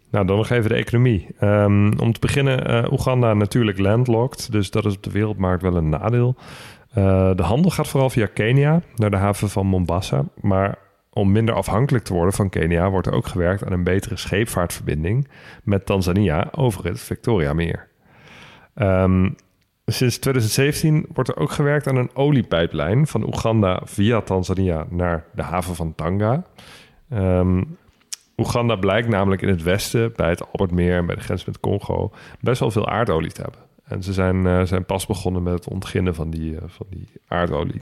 S4: Nou, dan nog even de economie. Um, om te beginnen, uh, Oeganda natuurlijk landlocked, dus dat is op de wereldmarkt wel een nadeel. Uh, de handel gaat vooral via Kenia naar de haven van Mombasa, maar om minder afhankelijk te worden van Kenia wordt er ook gewerkt aan een betere scheepvaartverbinding met Tanzania over het Victoriameer. Um, sinds 2017 wordt er ook gewerkt aan een oliepijplijn van Oeganda via Tanzania naar de haven van Tanga. Um, Oeganda blijkt namelijk in het westen, bij het Albertmeer en bij de grens met Congo, best wel veel aardolie te hebben. En ze zijn, uh, zijn pas begonnen met het ontginnen van die, uh, van die aardolie.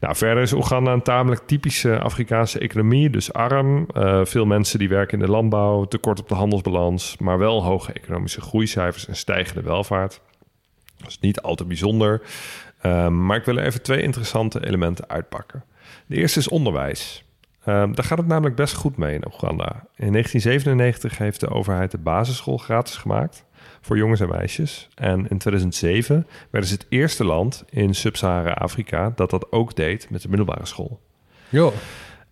S4: Nou, verder is Oeganda een tamelijk typische Afrikaanse economie. Dus arm, uh, veel mensen die werken in de landbouw, tekort op de handelsbalans, maar wel hoge economische groeicijfers en stijgende welvaart. Dat is niet al te bijzonder. Um, maar ik wil er even twee interessante elementen uitpakken. De eerste is onderwijs. Um, daar gaat het namelijk best goed mee in Oeganda. In 1997 heeft de overheid de basisschool gratis gemaakt voor jongens en meisjes. En in 2007 werden ze het eerste land in Sub-Sahara-Afrika dat dat ook deed met de middelbare school.
S3: Jo.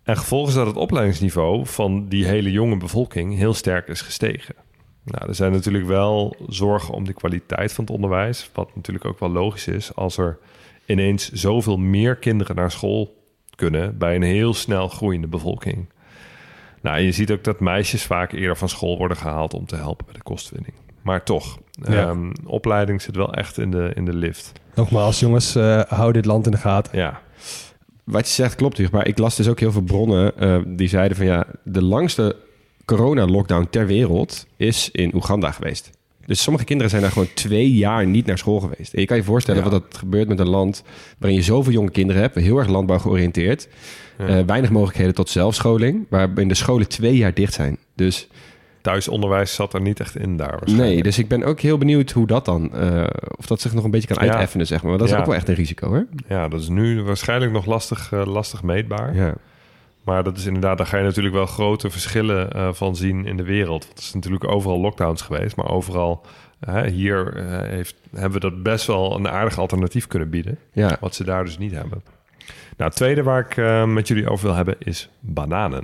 S4: En gevolgens dat het opleidingsniveau van die hele jonge bevolking heel sterk is gestegen. Nou, er zijn natuurlijk wel zorgen om de kwaliteit van het onderwijs. Wat natuurlijk ook wel logisch is als er ineens zoveel meer kinderen naar school kunnen bij een heel snel groeiende bevolking. Nou, je ziet ook dat meisjes vaak eerder van school worden gehaald om te helpen bij de kostwinning. Maar toch, ehm, opleiding zit wel echt in de, in de lift.
S3: Nogmaals, jongens, uh, hou dit land in de gaten.
S4: Ja.
S1: Wat je zegt klopt, maar ik las dus ook heel veel bronnen uh, die zeiden van ja, de langste corona-lockdown ter wereld is in Oeganda geweest. Dus sommige kinderen zijn daar gewoon twee jaar niet naar school geweest. En je kan je voorstellen wat dat gebeurt met een land waarin je zoveel jonge kinderen hebt, heel erg landbouw georiënteerd, ja. uh, weinig mogelijkheden tot zelfscholing, waarin de scholen twee jaar dicht zijn. Dus
S4: thuisonderwijs zat er niet echt in daar.
S1: Nee, dus ik ben ook heel benieuwd hoe dat dan, uh, of dat zich nog een beetje kan uiteffenen, ja. zeg maar. Dat is
S4: ja.
S1: ook wel echt een risico, hè?
S4: Ja, dat is nu waarschijnlijk nog lastig, uh, lastig meetbaar.
S1: Ja.
S4: Maar dat is inderdaad, daar ga je natuurlijk wel grote verschillen uh, van zien in de wereld. Het is natuurlijk overal lockdowns geweest, maar overal hier heeft, hebben we dat best wel een aardig alternatief kunnen bieden.
S1: Ja.
S4: Wat ze daar dus niet hebben. Nou, het tweede waar ik met jullie over wil hebben is bananen.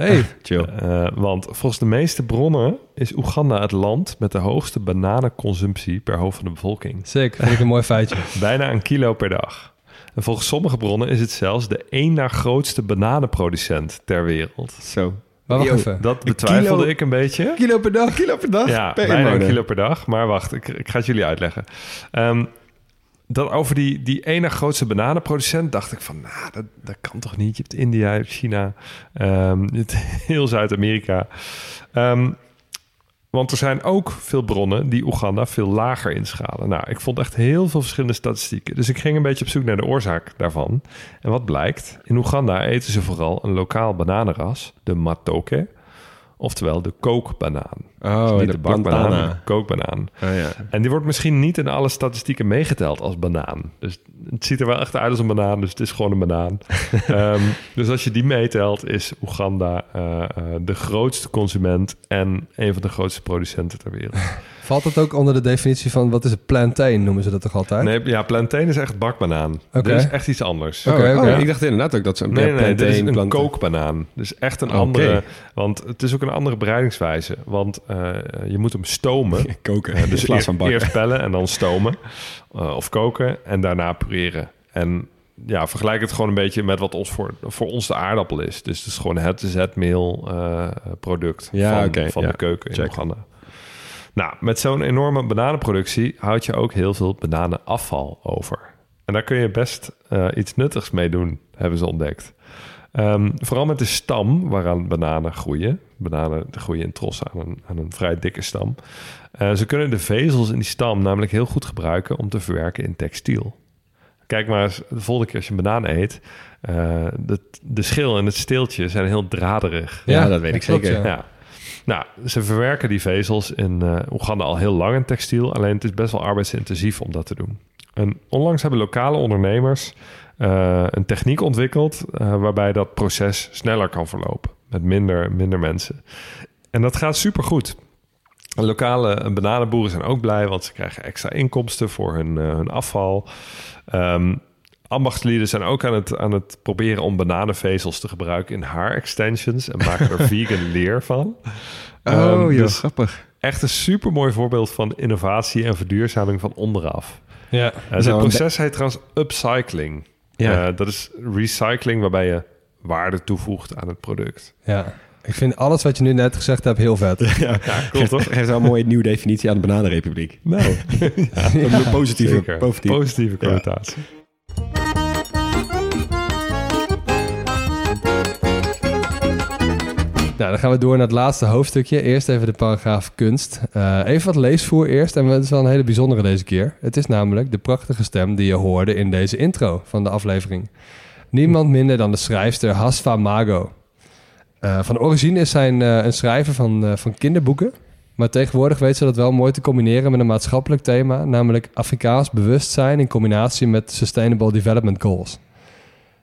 S3: Hey, *laughs*
S1: chill.
S4: Uh, want volgens de meeste bronnen is Oeganda het land met de hoogste bananenconsumptie per hoofd van de bevolking.
S3: Zeker, vind ik een mooi feitje. *laughs*
S4: Bijna een kilo per dag. En volgens sommige bronnen is het zelfs de één na grootste bananenproducent ter wereld.
S1: Zo.
S3: Maar wacht even.
S4: Dat betwijfelde
S1: kilo-
S4: ik een beetje.
S3: Kilo per dag?
S1: Kilo per dag?
S4: Ja,
S1: per
S4: bijna een kilo per dag. Maar wacht, ik, ik ga het jullie uitleggen. Ehm, dat over die, die ene grootste bananenproducent dacht ik van... nou, dat, dat kan toch niet? Je hebt India, je hebt China, ehm, je hebt *laughs* heel Zuid-Amerika. Ehm, want er zijn ook veel bronnen die Oeganda veel lager inschalen. Nou, ik vond echt heel veel verschillende statistieken. Dus ik ging een beetje op zoek naar de oorzaak daarvan. En wat blijkt? In Oeganda eten ze vooral een lokaal bananenras, de matoke... Oftewel de kookbanaan.
S1: Oh,
S4: Dus niet
S1: de
S4: de bakbanaan, kookbanaan.
S1: Oh, ja.
S4: En die wordt misschien niet in alle statistieken meegeteld als banaan. Dus het ziet er wel echt uit als een banaan, dus het is gewoon een banaan. *laughs* Ehm, dus als je die meetelt, is Oeganda eh, eh, de grootste consument en een van de grootste producenten ter wereld. *laughs*
S3: Valt dat ook onder de definitie van, wat is het, plantain noemen ze dat toch altijd?
S4: Nee, ja, plantain is echt bakbanaan.
S3: Oké.
S4: Dit is echt iets anders.
S1: Oh,
S3: Oké,
S1: oh,
S3: oké.
S1: Ik dacht inderdaad ook dat ze een
S4: Nee, nee, nee, dit is een
S1: plantain-
S4: kookbanaan. Dus echt een
S1: Oké.
S4: andere... Want het is ook een andere bereidingswijze. Want eh, je moet hem stomen. *laughs*
S1: koken.
S4: Ja,
S1: dus
S4: dus
S1: in plaats
S4: eer-
S1: van bakken.
S4: eerst pellen en dan stomen *laughs* eh, of koken en daarna pureren. En ja, vergelijk het gewoon een beetje met wat ons voor, voor ons de aardappel is. Dus het is gewoon het zetmeel eh product
S1: Ja,
S4: van, van
S1: ja,
S4: de keuken in. Oeganda. Nou, met zo'n enorme bananenproductie houd je ook heel veel bananenafval over. En daar kun je best eh, iets nuttigs mee doen, hebben ze ontdekt. Ehm, vooral met de stam waaraan bananen groeien. Bananen groeien in trossen aan een, aan een vrij dikke stam. Eh, ze kunnen de vezels in die stam namelijk heel goed gebruiken om te verwerken in textiel. Kijk maar eens, de volgende keer als je een banaan eet, eh, de, de schil en het steeltje zijn heel draderig.
S1: Ja, dat weet ik
S3: klopt,
S1: zeker.
S3: ja.
S4: Ja. Nou, ze verwerken die vezels in eh Oeganda al heel lang in textiel. Alleen het is best wel arbeidsintensief om dat te doen. En onlangs hebben lokale ondernemers eh, een techniek ontwikkeld... eh, waarbij dat proces sneller kan verlopen. Met minder, minder mensen. En dat gaat supergoed. Lokale bananenboeren zijn ook blij... want ze krijgen extra inkomsten voor hun, eh, hun afval. Ehm ambachtslieden zijn ook aan het, aan het proberen om bananenvezels te gebruiken in haar extensions en maken er *laughs* vegan leer van.
S1: Oh,
S4: Ehm,
S1: joh,
S4: dus
S1: grappig.
S4: echt een super mooi voorbeeld van innovatie en verduurzaming van onderaf.
S3: Ja.
S4: Uh, het proces heet trouwens upcycling.
S1: Ja.
S4: Eh, dat is recycling waarbij je waarde toevoegt aan het product.
S3: ja. Ik vind alles wat je nu net gezegd hebt heel vet. *laughs*
S1: Ja,
S4: Ja, cool toch?
S1: Geeft wel een mooie nieuwe definitie aan de bananenrepubliek.
S4: Nou, *laughs*
S1: Een positieve, positieve.
S4: Positieve connotatie.
S3: Nou, dan gaan we door naar het laatste hoofdstukje. Eerst even de paragraaf kunst. Eh, even wat leesvoer eerst. En het is wel een hele bijzondere deze keer. Het is namelijk de prachtige stem die je hoorde in deze intro van de aflevering. Niemand minder dan de schrijfster Hasfa Mago. Uh, van origine is zij een, een schrijver van, van kinderboeken. Maar tegenwoordig weet ze dat wel mooi te combineren met een maatschappelijk thema, namelijk Afrikaans bewustzijn in combinatie met Sustainable Development Goals.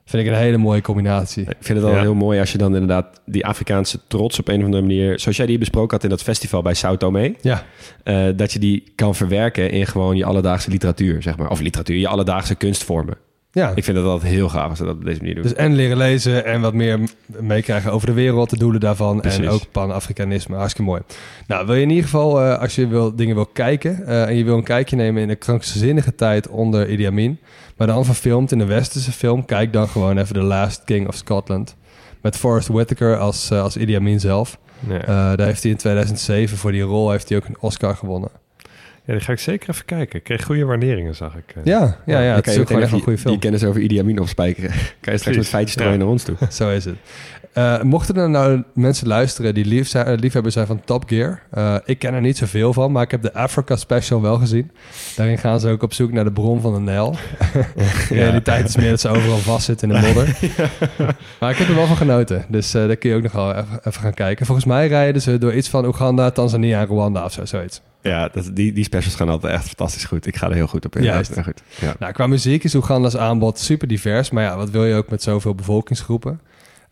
S3: Vind ik een hele mooie combinatie.
S1: Ik vind het al heel mooi als je dan inderdaad die Afrikaanse trots op een of andere manier, zoals jij die besproken had in dat festival bij Sao Tome,
S3: ja.
S1: Uh, dat je die kan verwerken in gewoon je alledaagse literatuur, zeg maar. Of literatuur, je alledaagse kunstvormen. Ja. Ik vind dat altijd heel gaaf als ze dat op deze manier doen.
S3: Dus en leren lezen en wat meer meekrijgen over de wereld, de doelen daarvan. En ook pan-Afrikanisme. Hartstikke mooi. Nou, wil je in ieder geval, uh, als je wil, dingen wil kijken uh, en je wil een kijkje nemen in de krankzinnige tijd onder Idi Amin, maar dan verfilmd in de westerse film, kijk dan gewoon even The Last King of Scotland. Met Forrest Whitaker als, uh, als Idi Amin zelf. Ja. daar heeft hij in 2007 voor die rol heeft hij ook een Oscar gewonnen.
S4: Ja, die ga ik zeker even kijken. Ik kreeg goede waarderingen, zag ik.
S3: Eh. Ja, ja, ja. het is ook gewoon echt een goede film.
S1: Die kennis over Idi Amin opspijkeren. *laughs* kan je straks met feitjes strooien naar ons toe. *laughs*
S3: Zo is het. Uh, mochten er nou mensen luisteren die lief zijn, liefhebber zijn van Top Gear. Uh, ik ken er niet zoveel van, maar ik heb de Africa Special wel gezien. Daarin gaan ze ook op zoek naar de bron van de Nijl. *laughs* ja. die tijd is meer dat ze overal vastzitten in de modder. Maar ik heb er wel van genoten. Dus uh, daar kun je ook nog wel even, even, gaan kijken. Volgens mij rijden ze door iets van Oeganda, Tanzania en Rwanda of zo, zoiets.
S1: Ja, dat, die, die specials gaan altijd echt fantastisch goed. Ik ga er heel goed op in. Ja, goed.
S3: Ja. Nou, qua muziek is Oeganda's aanbod super divers. Maar ja, wat wil je ook met zoveel bevolkingsgroepen?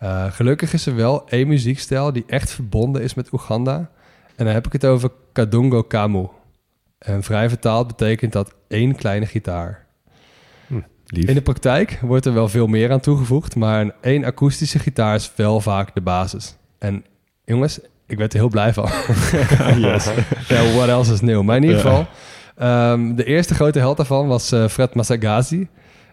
S3: Uh, gelukkig is er wel één muziekstijl die echt verbonden is met Oeganda. En dan heb ik het over Kadungo Kamu. En vrij vertaald betekent dat één kleine gitaar. Hm, in de praktijk wordt er wel veel meer aan toegevoegd, maar een één akoestische gitaar is wel vaak de basis. En jongens, ik werd er heel blij van. *laughs* yes. *laughs* ja, what else is nieuw? Maar in ieder geval, um, de eerste grote held daarvan was uh, Fred Masagazi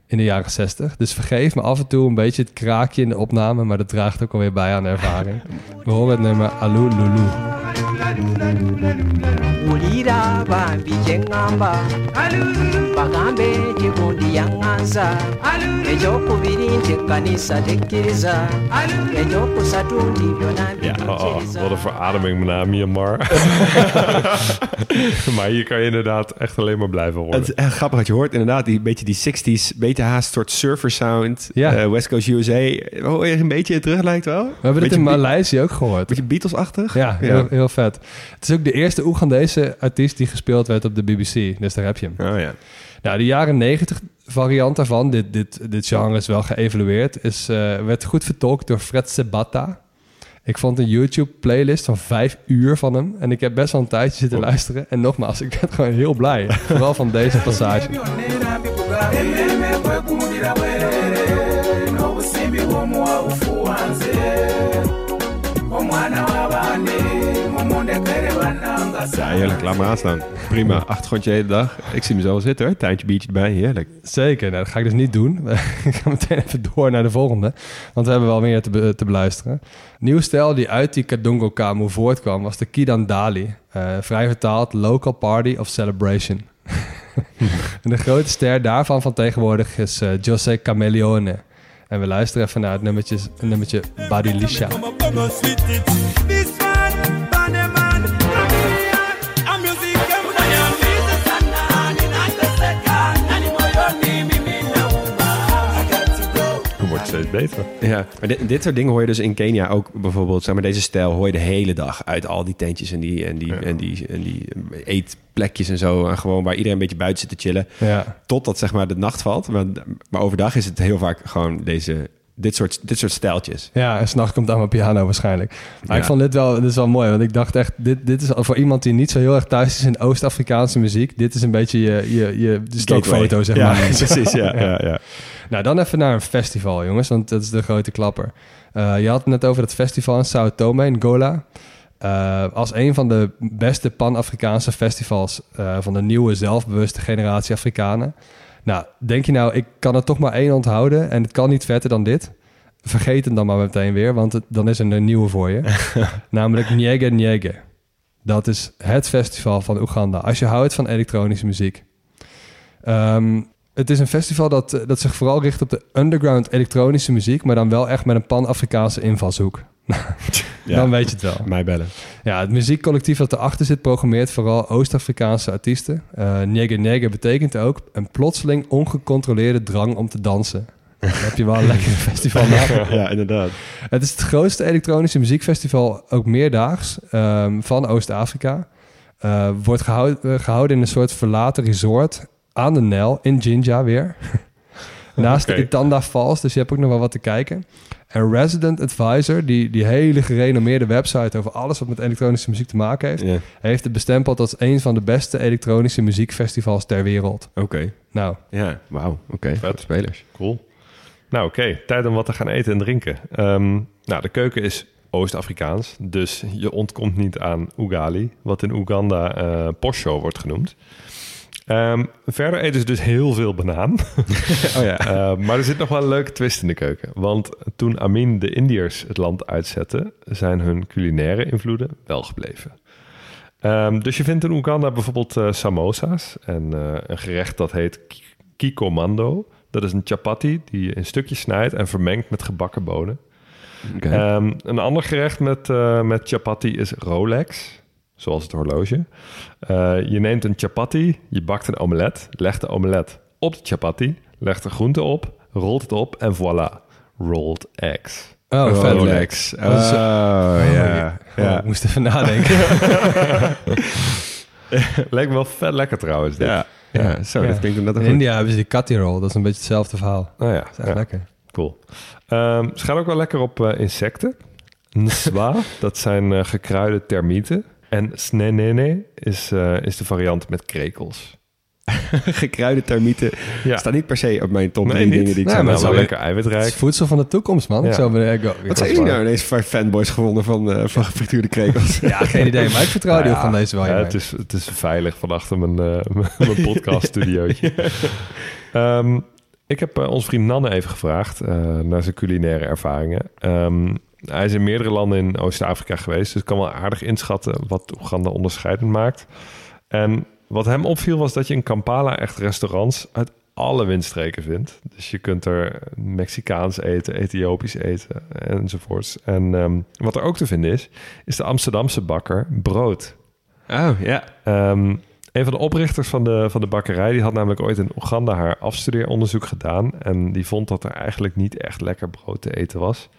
S3: in de jaren 60. Dus vergeef me af en toe een beetje het kraakje in de opname, maar dat draagt ook alweer bij aan de ervaring. We horen het nummer Alou Lulu. ulira bambi kyeŋŋamba bagambe gigundi yaŋŋanza ekyokubiri nti ekkanisa tekkiriza ekyokusatu nti byona
S4: Ja, oh, oh, wat een verademing naar Myanmar. *laughs* maar hier kan je inderdaad echt alleen maar blijven horen.
S1: Het is echt grappig wat je hoort. Inderdaad, die beetje die 60s, beetje haast soort surfer sound. Ja. Uh, West Coast USA. Hoor je een beetje terug lijkt wel? We
S3: hebben het in Maleisië ook gehoord.
S1: Beetje Beatles-achtig.
S3: Ja, heel, heel vet. Het is ook de eerste Oegandese artiest die gespeeld werd op de BBC. Dus daar heb je
S1: hem. Oh ja.
S3: Nou, de jaren 90 variant daarvan, dit, dit, dit genre is wel geëvalueerd, is, uh, werd goed vertolkt door Fred Sebata. Ik vond een YouTube-playlist van vijf uur van hem. En ik heb best wel een tijdje zitten oh. luisteren. En nogmaals, ik ben gewoon heel blij. Vooral van deze passage.
S1: Ja, heerlijk. Laat maar aanstaan. Prima. Achtergrondje de hele dag. Ik zie mezelf zitten hoor. Tuintje biertje erbij. Heerlijk.
S3: Zeker. Nou, dat ga ik dus niet doen. *laughs* ik ga meteen even door naar de volgende. Want we hebben wel meer te, te beluisteren. Nieuw stijl die uit die Kadungo Kamu voortkwam was de Kidan Dali. Uh, vrij vertaald Local Party of Celebration. *laughs* en de grote ster daarvan van tegenwoordig is uh, Jose Cameleone. En we luisteren even naar het nummertje, nummertje Badilisha.
S4: steeds beter.
S1: Ja, maar dit, dit, soort dingen hoor je dus in Kenia ook bijvoorbeeld. Zeg maar, deze stijl hoor je de hele dag uit al die tentjes en die, en die, en die, en die eetplekjes en zo. En gewoon waar iedereen een beetje buiten zit te chillen.
S3: Ja.
S1: Totdat zeg maar de nacht valt. Maar, maar overdag is het heel vaak gewoon deze dit soort, dit soort stijltjes.
S3: Ja, en s'nachts komt mijn piano waarschijnlijk. Maar ik vond dit wel, dit is wel mooi, want ik dacht echt, dit, dit is voor iemand die niet zo heel erg thuis is in Oost-Afrikaanse muziek, dit is een beetje je, je, je zeg maar. *laughs*
S1: precies, ja, *laughs* ja. ja,
S3: Nou, dan even naar een festival, jongens, want dat is de grote klapper. Uh, je had het net over het festival in Sao Tome, in Gola. Uh, als een van de beste Pan-Afrikaanse festivals uh, van de nieuwe, zelfbewuste generatie Afrikanen. Nou, denk je nou, ik kan er toch maar één onthouden en het kan niet vetter dan dit? Vergeet hem dan maar meteen weer, want het, dan is er een nieuwe voor je. *laughs* Namelijk Nyege Nyege. Dat is het festival van Oeganda. Als je houdt van elektronische muziek. Um, het is een festival dat, dat zich vooral richt op de underground elektronische muziek, maar dan wel echt met een pan-Afrikaanse invalshoek. *laughs* ja, dan weet je het wel.
S1: Mij bellen.
S3: Ja, het muziekcollectief dat erachter zit programmeert vooral Oost-Afrikaanse artiesten. Uh, Nyege Nyege betekent ook een plotseling ongecontroleerde drang om te dansen. *laughs* Dan heb je wel een lekker festival
S1: ja, inderdaad.
S3: Het is het grootste elektronische muziekfestival, ook meerdaags, um, van Oost-Afrika. Uh, wordt gehouden, gehouden in een soort verlaten resort aan de Nijl in Jinja weer. *laughs* Naast de Itanda Falls, dus je hebt ook nog wel wat te kijken. En Resident Advisor, die, die hele gerenommeerde website over alles wat met elektronische muziek te maken heeft, heeft het bestempeld als een van de beste elektronische muziekfestivals ter wereld.
S1: Oké.
S3: Nou.
S1: Ja, wauw. Oké, okay. spelers.
S4: Cool. Nou, oké. Tijd om wat te gaan eten en drinken. Ehm, nou, de keuken is Oost-Afrikaans, dus je ontkomt niet aan ugali, wat in Oeganda uh, posho wordt genoemd. Um, verder eten ze dus heel veel banaan. *laughs* oh ja. Uh, maar er zit nog wel een leuke twist in de keuken. Want toen Amin de Indiërs het land uitzette, zijn hun culinaire invloeden wel gebleven. Um, dus je vindt in Oeganda bijvoorbeeld uh, samosa's en uh, een gerecht dat heet kikomando. Dat is een chapati die je in stukjes snijdt en vermengt met gebakken bonen. Okay. Um, een ander gerecht met, met chapati is Rolex zoals het horloge. Uh, je neemt een chapati, je bakt een omelet, legt de omelet op de chapati, legt de groente op, rolt het op en voilà, rolled eggs.
S3: Oh,
S1: Rolex. Oh, oh, ja.
S3: Oh, ja. Ik moest even nadenken. *laughs*
S4: Lijkt me wel vet lekker trouwens. Dit.
S1: Ja, ja, zo. Dat klinkt
S3: In India hebben ze die kati roll. Dat is een beetje hetzelfde verhaal.
S4: Oh ja.
S3: Dat is echt lekker.
S4: Cool. Um, ze gaan ook wel lekker op uh, insecten. Nswa, *laughs* dat zijn uh, gekruide termieten. En snenene is, uh, is de variant met krekels. *laughs*
S1: Gekruide termieten ja. staan niet per se op mijn top
S4: nee,
S1: dingen die ik
S4: nee, zou maar wel lekker eiwitrijk. Het
S3: is voedsel van de toekomst, man. Ja. Zo ben ik,
S1: Wat zijn jullie nou ineens vijf fanboys gewonnen van, uh, van gefrituurde krekels? *laughs*
S3: ja, geen idee, maar ik vertrouw die ja, van deze wel.
S4: Ja, het, is, het is veilig van achter mijn, uh, *laughs* mijn podcaststudiootje. um, ik heb uh, ons vriend Nanne even gevraagd naar zijn culinaire ervaringen. Um, hij is in meerdere landen in Oost-Afrika geweest, dus kan wel aardig inschatten wat Oeganda onderscheidend maakt. En wat hem opviel was dat je in Kampala echt restaurants uit alle windstreken vindt. Dus je kunt er Mexicaans eten, Ethiopisch eten enzovoorts. En um, wat er ook te vinden is, is de Amsterdamse bakker Brood.
S1: Oh, ja.
S4: Um, een van de oprichters van de, van de bakkerij, die had namelijk ooit in Oeganda haar afstudeeronderzoek gedaan. En die vond dat er eigenlijk niet echt lekker brood te eten was.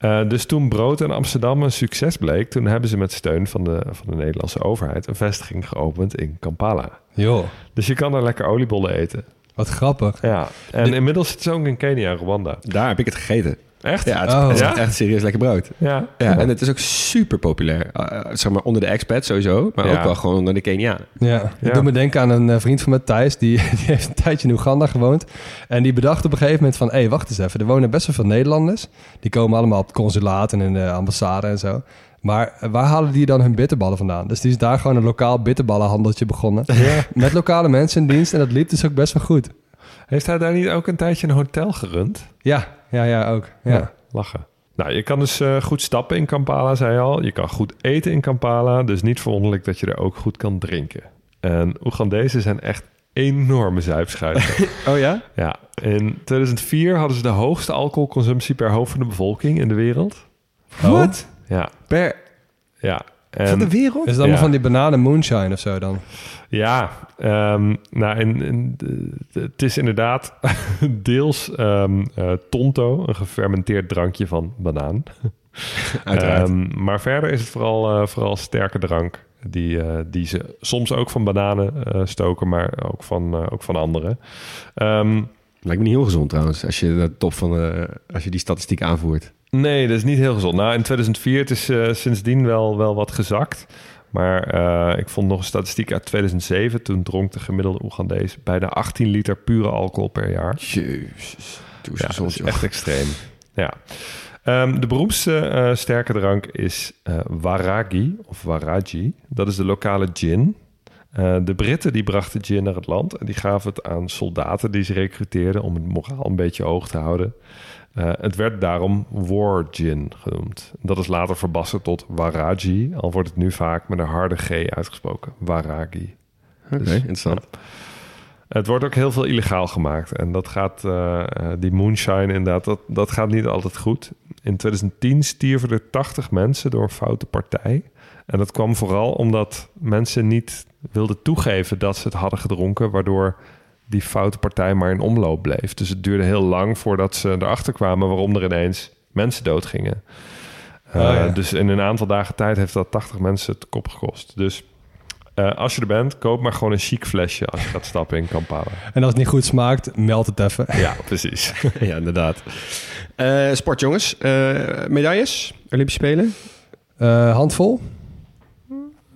S4: Uh, dus toen brood in Amsterdam een succes bleek, toen hebben ze met steun van de, van de Nederlandse overheid een vestiging geopend in Kampala.
S3: Jo.
S4: Dus je kan daar lekker oliebollen eten.
S3: Wat grappig.
S4: Ja, en inmiddels zit ze ook in Kenia en Rwanda.
S1: Daar heb ik het gegeten.
S4: Echt?
S1: Ja, het is, oh. het is echt serieus lekker brood.
S4: Ja.
S1: ja. En het is ook super populair. Uh, zeg maar onder de expats sowieso, maar ook wel gewoon onder de Kenia.
S3: Ja, ik doe me denken aan een uh, vriend van me, Thijs. Die, *laughs* die heeft een tijdje in Oeganda gewoond. En die bedacht op een gegeven moment van... hé, hey, wacht eens even. Er wonen best wel veel Nederlanders. Die komen allemaal op het consulaat en in de ambassade en zo. Maar waar halen die dan hun bitterballen vandaan? Dus die is daar gewoon een lokaal bitterballenhandeltje begonnen. Ja. Met lokale mensen in dienst. En dat liep dus ook best wel goed.
S4: Heeft hij daar niet ook een tijdje een hotel gerund?
S3: Ja, ja, ja, ook. Ja.
S4: lachen. Nou, je kan dus uh, goed stappen in Kampala, zei je al. Je kan goed eten in Kampala. Dus niet verwonderlijk dat je er ook goed kan drinken. En Oegandezen zijn echt enorme zuipschuiten. *laughs*
S1: oh ja?
S4: Ja. In 2004 hadden ze de hoogste alcoholconsumptie per hoofd van de bevolking in de wereld.
S1: Wat?
S4: Ja.
S1: Per...
S4: Ja.
S1: En, van de wereld?
S3: Is dat allemaal van die bananen moonshine of zo dan?
S4: Ja, um, nou, in, in, het is inderdaad *laughs* deels um, uh, tonto, een gefermenteerd drankje van banaan. *laughs*
S1: Uiteraard. Um,
S4: maar verder is het vooral, uh, vooral sterke drank. Die, uh, die ze soms ook van bananen stoken, maar ook van, ook van anderen.
S1: Lijkt me niet heel gezond trouwens, als je, de top van, als je die statistiek aanvoert.
S4: Nee, dat is niet heel gezond. Nou, in 2004 het is uh, sindsdien wel, wel wat gezakt. Maar uh, ik vond nog een statistiek uit 2007. Toen dronk de gemiddelde Oegandees bijna 18 liter pure alcohol per jaar.
S1: Jezus.
S4: Ja, dat is echt extreem. Ja. Um, de beroemdste uh, sterke drank is Waragi of Waraji. Dat is de lokale gin. de Britten die brachten gin naar het land en die gaven het aan soldaten die ze recruteerden om het moraal een beetje hoog te houden. Uh, het werd daarom War Gin genoemd. Dat is later verbassen tot Waraji, al wordt het nu vaak met een harde G uitgesproken. Waragi.
S1: Oké, dus, interessant. Ja.
S4: Het wordt ook heel veel illegaal gemaakt. En dat gaat, uh, die moonshine inderdaad, dat, dat gaat niet altijd goed. In 2010 stierven er 80 mensen door een foute partij. En dat kwam vooral omdat mensen niet wilden toegeven dat ze het hadden gedronken, waardoor die foute partij maar in omloop bleef. Dus het duurde heel lang voordat ze erachter kwamen waarom er ineens mensen doodgingen. Uh, oh, ja. Dus in een aantal dagen tijd heeft dat 80 mensen het kop gekost. Dus uh, als je er bent, koop maar gewoon een chic flesje als je gaat stappen in Kampala.
S3: En als het niet goed smaakt, meld het even.
S4: Ja, precies. *laughs*
S1: ja, inderdaad. Uh, sport, jongens. medailles? Olympische Spelen?
S3: handvol?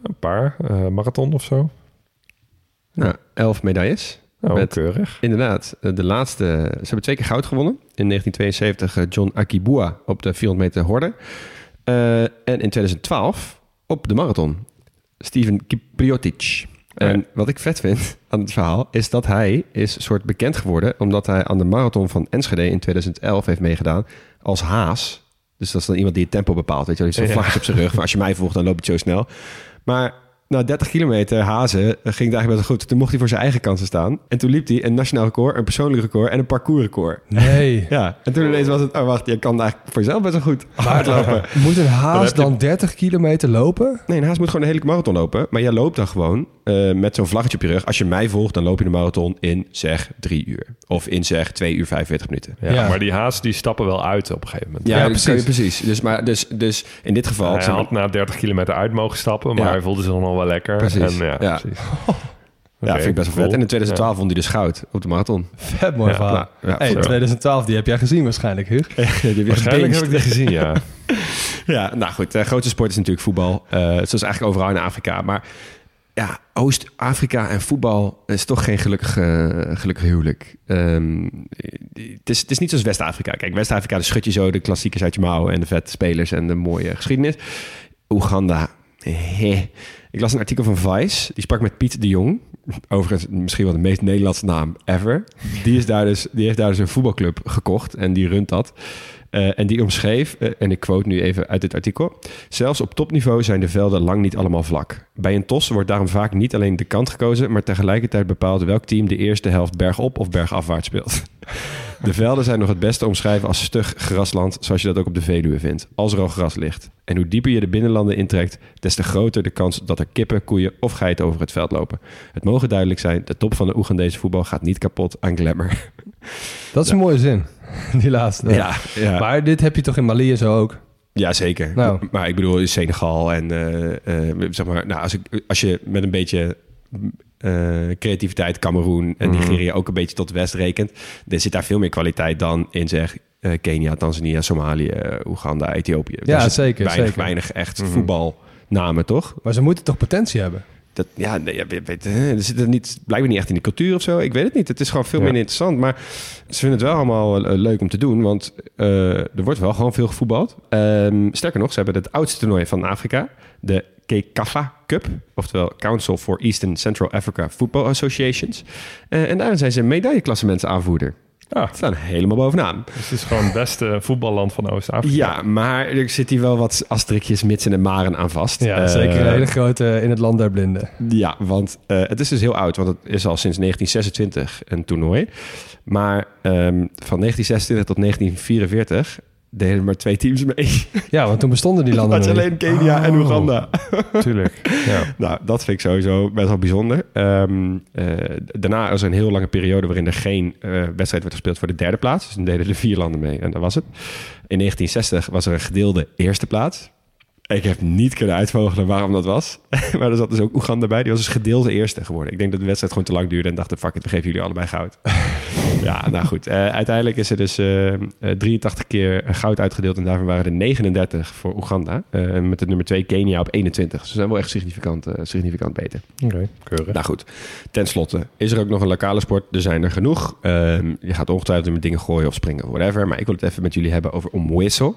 S4: Een paar. marathon of zo.
S1: Nou, elf medailles.
S4: Oh, met, keurig.
S1: Inderdaad. De laatste... Ze hebben twee keer goud gewonnen. In 1972 John Akibua op de 400 meter horde. en in 2012 op de marathon. Steven Kipriotic. En wat ik vet vind *laughs* aan het verhaal is dat hij is soort bekend geworden omdat hij aan de marathon van Enschede in 2011 heeft meegedaan als haas. Dus dat is dan iemand die het tempo bepaalt. Weet je, wel, zo'n vlaggetjes op zijn rug. Van als je mij volgt, dan loop je zo snel. Maar nou, 30 kilometer hazen ging het eigenlijk best goed. Toen mocht hij voor zijn eigen kansen staan. En toen liep hij een nationaal record, een persoonlijk record en een parcoursrecord.
S3: Nee. *laughs*
S1: ja, en toen ineens was het, oh wacht, je kan eigenlijk voor jezelf best wel goed *laughs* hardlopen.
S3: moet een haas dan 30 kilometer lopen?
S1: Nee, een haas moet gewoon een hele marathon lopen. Maar jij loopt dan gewoon uh, met zo'n vlaggetje op je rug. Als je mij volgt, dan loop je de marathon in zeg drie uur. Of in zeg twee uur 45 minuten.
S4: Ja, ja. maar die haas die stappen wel uit op een gegeven moment.
S1: Ja, ja precies. precies. Dus, maar, dus, dus in dit geval...
S4: hij had na 30 kilometer uit mogen stappen, maar hij voelde zich nog wel lekker.
S1: Precies. En, ja, precies. *laughs* Ja, vind ik best wel vet. En in 2012 vond hij dus goud op de marathon.
S3: Vet mooi verhaal. Ja, hey, 2012, die heb jij gezien waarschijnlijk, Huug?
S4: die waarschijnlijk heb ik die gezien, ja. *laughs*
S1: ja, nou goed. De grootste sport is natuurlijk voetbal. Uh, zoals eigenlijk overal in Afrika. Maar ja, Oost-Afrika en voetbal is toch geen gelukkig, gelukkig huwelijk. Um, het, is, het is niet zoals West-Afrika. Kijk, West-Afrika, de schud je zo de klassiekers uit je mouwen... en de vette spelers en de mooie geschiedenis. Oeganda, he. Ik las een artikel van Vice. Die sprak met Piet de Jong. Overigens misschien wel de meest Nederlandse naam ever. Die, is daar dus, die heeft daar dus een voetbalclub gekocht en die runt dat. Uh, en die omschreef, uh, en ik quote nu even uit dit artikel... Zelfs op topniveau zijn de velden lang niet allemaal vlak. Bij een tos wordt daarom vaak niet alleen de kant gekozen... maar tegelijkertijd bepaald welk team de eerste helft bergop of bergafwaarts speelt. *laughs* De velden zijn nog het beste omschrijven als stug grasland, zoals je dat ook op de Veluwe vindt, als er al gras ligt. En hoe dieper je de binnenlanden intrekt, des te groter de kans dat er kippen, koeien of geiten over het veld lopen. Het mogen duidelijk zijn, de top van de Oegandese voetbal gaat niet kapot aan glamour.
S3: Dat is een mooie zin, *laughs* die laatste.
S1: Ja, ja.
S3: Maar dit heb je toch in Mali zo ook?
S1: Ja, zeker. Nou. Maar ik bedoel, Senegal en uh, uh, zeg maar, nou, als, ik, als je met een beetje uh, creativiteit Cameroen en mhm. Nigeria ook een beetje tot west rekent. Er zit daar veel meer kwaliteit dan in zeg Kenia, Tanzania, Somalië, Oeganda, Ethiopië.
S3: Ja, zeker.
S1: Weinig,
S3: zeker.
S1: weinig echt mm voetbalnamen, toch?
S3: Maar ze moeten toch potentie hebben?
S1: Dat, ja, nee, weet, er zit er niet, blijkbaar niet echt in de cultuur of zo. Ik weet het niet. Het is gewoon veel minder interessant. Maar ze vinden het wel allemaal uh, leuk om te doen. Want uh, er wordt wel gewoon veel gevoetbald. Um, sterker nog, ze hebben het oudste toernooi van Afrika. De KECAFA Cup, oftewel Council for Eastern Central Africa Football Associations. Uh, en daarin zijn ze medailleklassementen aanvoerder. Ah. Ze staan helemaal bovenaan.
S4: Dus het is gewoon het beste voetballand van Oost-Afrika.
S1: Ja, maar er zit hier wel wat asterikjes, mitsen en maren aan vast.
S3: Ja, uh, zeker een hele grote in het land der blinden.
S1: Ja, want uh, het is dus heel oud, want het is al sinds 1926 een toernooi. Maar um, van 1926 tot 1944 deden maar twee teams mee. *laughs*
S3: Ja, want toen bestonden die landen
S1: is alleen Kenia en oh. Oeganda. *laughs*
S4: Tuurlijk. Ja. *laughs*
S1: nou, dat vind ik sowieso best wel bijzonder. Um, uh, daarna is er een heel lange periode waarin er geen uh, wedstrijd werd gespeeld voor de derde plaats. Dus dan deden er vier landen mee en dat was het. In 1960 was er een gedeelde eerste plaats. Ik heb niet kunnen uitvogelen waarom dat was. maar er zat dus ook Oeganda bij. Die was dus gedeelde eerste geworden. Ik denk dat de wedstrijd gewoon te lang duurde. En dachten, fuck it, we geven jullie allebei goud. *laughs* ja, nou goed. Uh, uiteindelijk is er dus uh, uh, 83 keer goud uitgedeeld. En daarvan waren er 39 voor Oeganda. Uh, met de nummer 2 Kenia op 21. Dus ze zijn wel echt significant, significant beter.
S3: Oké, okay, keurig.
S1: Nou goed. Ten slotte is er ook nog een lokale sport. Er zijn er genoeg. Ehm, je gaat ongetwijfeld met dingen gooien of springen, whatever. Maar ik wil het even met jullie hebben over Omweso.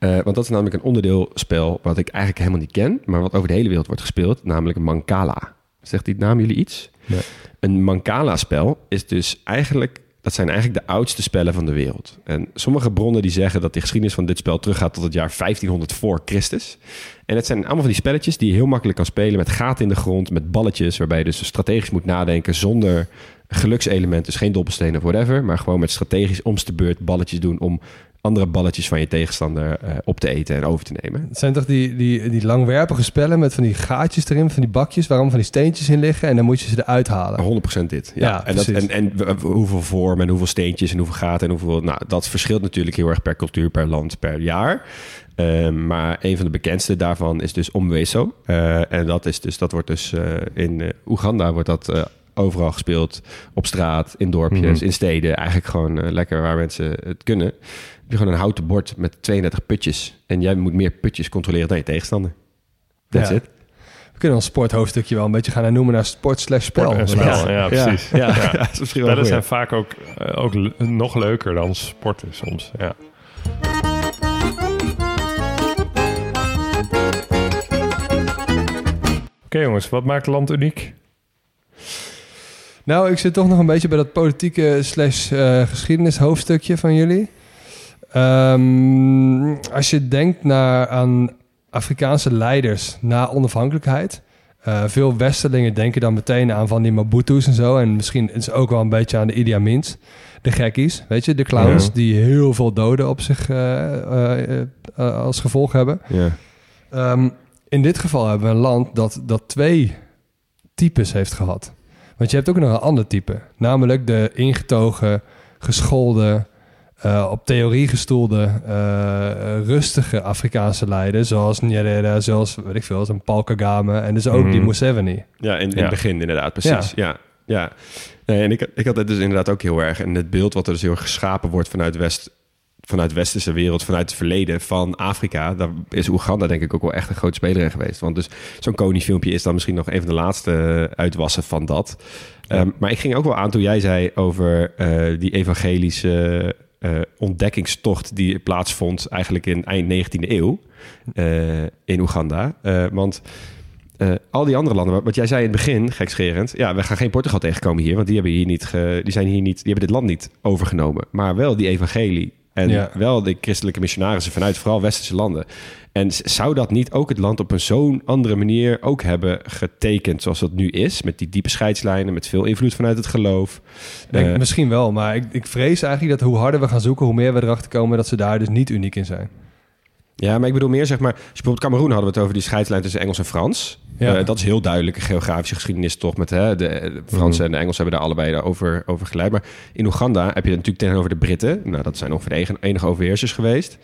S1: Uh, want dat is namelijk een onderdeelspel wat ik eigenlijk helemaal niet ken, maar wat over de hele wereld wordt gespeeld, namelijk Mancala. Zegt die naam jullie iets?
S3: Nee.
S1: Een Mancala-spel is dus eigenlijk, dat zijn eigenlijk de oudste spellen van de wereld. En sommige bronnen die zeggen dat de geschiedenis van dit spel teruggaat tot het jaar 1500 voor Christus. En het zijn allemaal van die spelletjes die je heel makkelijk kan spelen met gaten in de grond, met balletjes, waarbij je dus strategisch moet nadenken zonder gelukselementen, dus geen dobbelstenen of whatever, maar gewoon met strategisch omste beurt balletjes doen om andere balletjes van je tegenstander uh, op te eten en over te nemen.
S3: Het zijn toch die, die, die langwerpige spellen met van die gaatjes erin, van die bakjes, waarom van die steentjes in liggen en dan moet je ze eruit halen.
S1: 100% dit. Ja, ja en, dat, en, en hoeveel vorm en hoeveel steentjes en hoeveel gaten en hoeveel. Nou, dat verschilt natuurlijk heel erg per cultuur, per land, per jaar. Ehm, maar een van de bekendste daarvan is dus Omweso. Uh, en dat, is dus, dat wordt dus uh, in Oeganda wordt dat overal gespeeld. Op straat, in dorpjes, mhm. in steden. Eigenlijk gewoon lekker waar mensen het kunnen je gewoon een houten bord met 32 putjes. En jij moet meer putjes controleren dan je tegenstander. That's ja. it.
S3: We kunnen ons sporthoofdstukje wel een beetje gaan noemen naar sport slash spel.
S4: ja, precies. Ja, ja. *laughs* Spellen zijn vaak ook, uh, ook nog leuker dan sporten soms. Ja. Oké okay, jongens, wat maakt land uniek?
S3: Nou, ik zit toch nog een beetje bij dat politieke slash uh, geschiedenis hoofdstukje van jullie. Um, als je denkt naar, aan Afrikaanse leiders na onafhankelijkheid. Uh, veel Westerlingen denken dan meteen aan van die Mabutu's en zo. En misschien is ook wel een beetje aan de Idi Amin's. De gekkies, weet je, de clowns die heel veel doden op zich uh, uh, als gevolg hebben. Ja. Um, in dit geval hebben we een land dat, dat twee types heeft gehad. Want je hebt ook nog een ander type. Namelijk de ingetogen, geschoolde, uh, op theorie gestoelde, uh, rustige Afrikaanse leiders, zoals Nyerere, zoals weet ik veel, als een Paul Kagame en dus ook die mhm. Museveni.
S1: Ja, in, in het begin inderdaad, precies. Ja, ja. Nee, en ik, ik had het dus inderdaad ook heel erg. En het beeld wat er dus heel erg geschapen wordt vanuit West, vanuit de westerse wereld, vanuit het verleden van Afrika, daar is Oeganda denk ik ook wel echt een groot speler in geweest. Want dus zo'n Koning-filmpje is dan misschien nog een van de laatste uitwassen van dat. Ehm, maar ik ging ook wel aan toen jij zei over uh, die evangelische uh, ontdekkingstocht die plaatsvond eigenlijk in eind 19e eeuw uh, in Oeganda. Uh, want al die andere landen, wat jij zei in het begin, gekscherend, ja, we gaan geen Portugal tegenkomen hier, want die hebben hier niet, ge, die zijn hier niet, die hebben dit land niet overgenomen, maar wel die evangelie en wel de christelijke missionarissen vanuit vooral westerse landen. En zou dat niet ook het land op een zo'n andere manier ook hebben getekend zoals dat nu is? Met die diepe scheidslijnen, met veel invloed vanuit het geloof.
S3: Denk, uh, misschien wel, maar ik, ik vrees eigenlijk dat hoe harder we gaan zoeken, hoe meer we erachter komen dat ze daar dus niet uniek in zijn.
S1: Ja, maar ik bedoel meer zeg maar... Als je bijvoorbeeld Cameroen hadden we het over die scheidslijn tussen Engels en Frans. Ja. Uh, dat is heel duidelijke geografische geschiedenis toch. Met hè, de, Fransen en de Engelsen hebben daar allebei over, over geleid. Maar in Oeganda heb je natuurlijk tegenover de Britten. Nou, dat zijn ongeveer de enige overheersers geweest.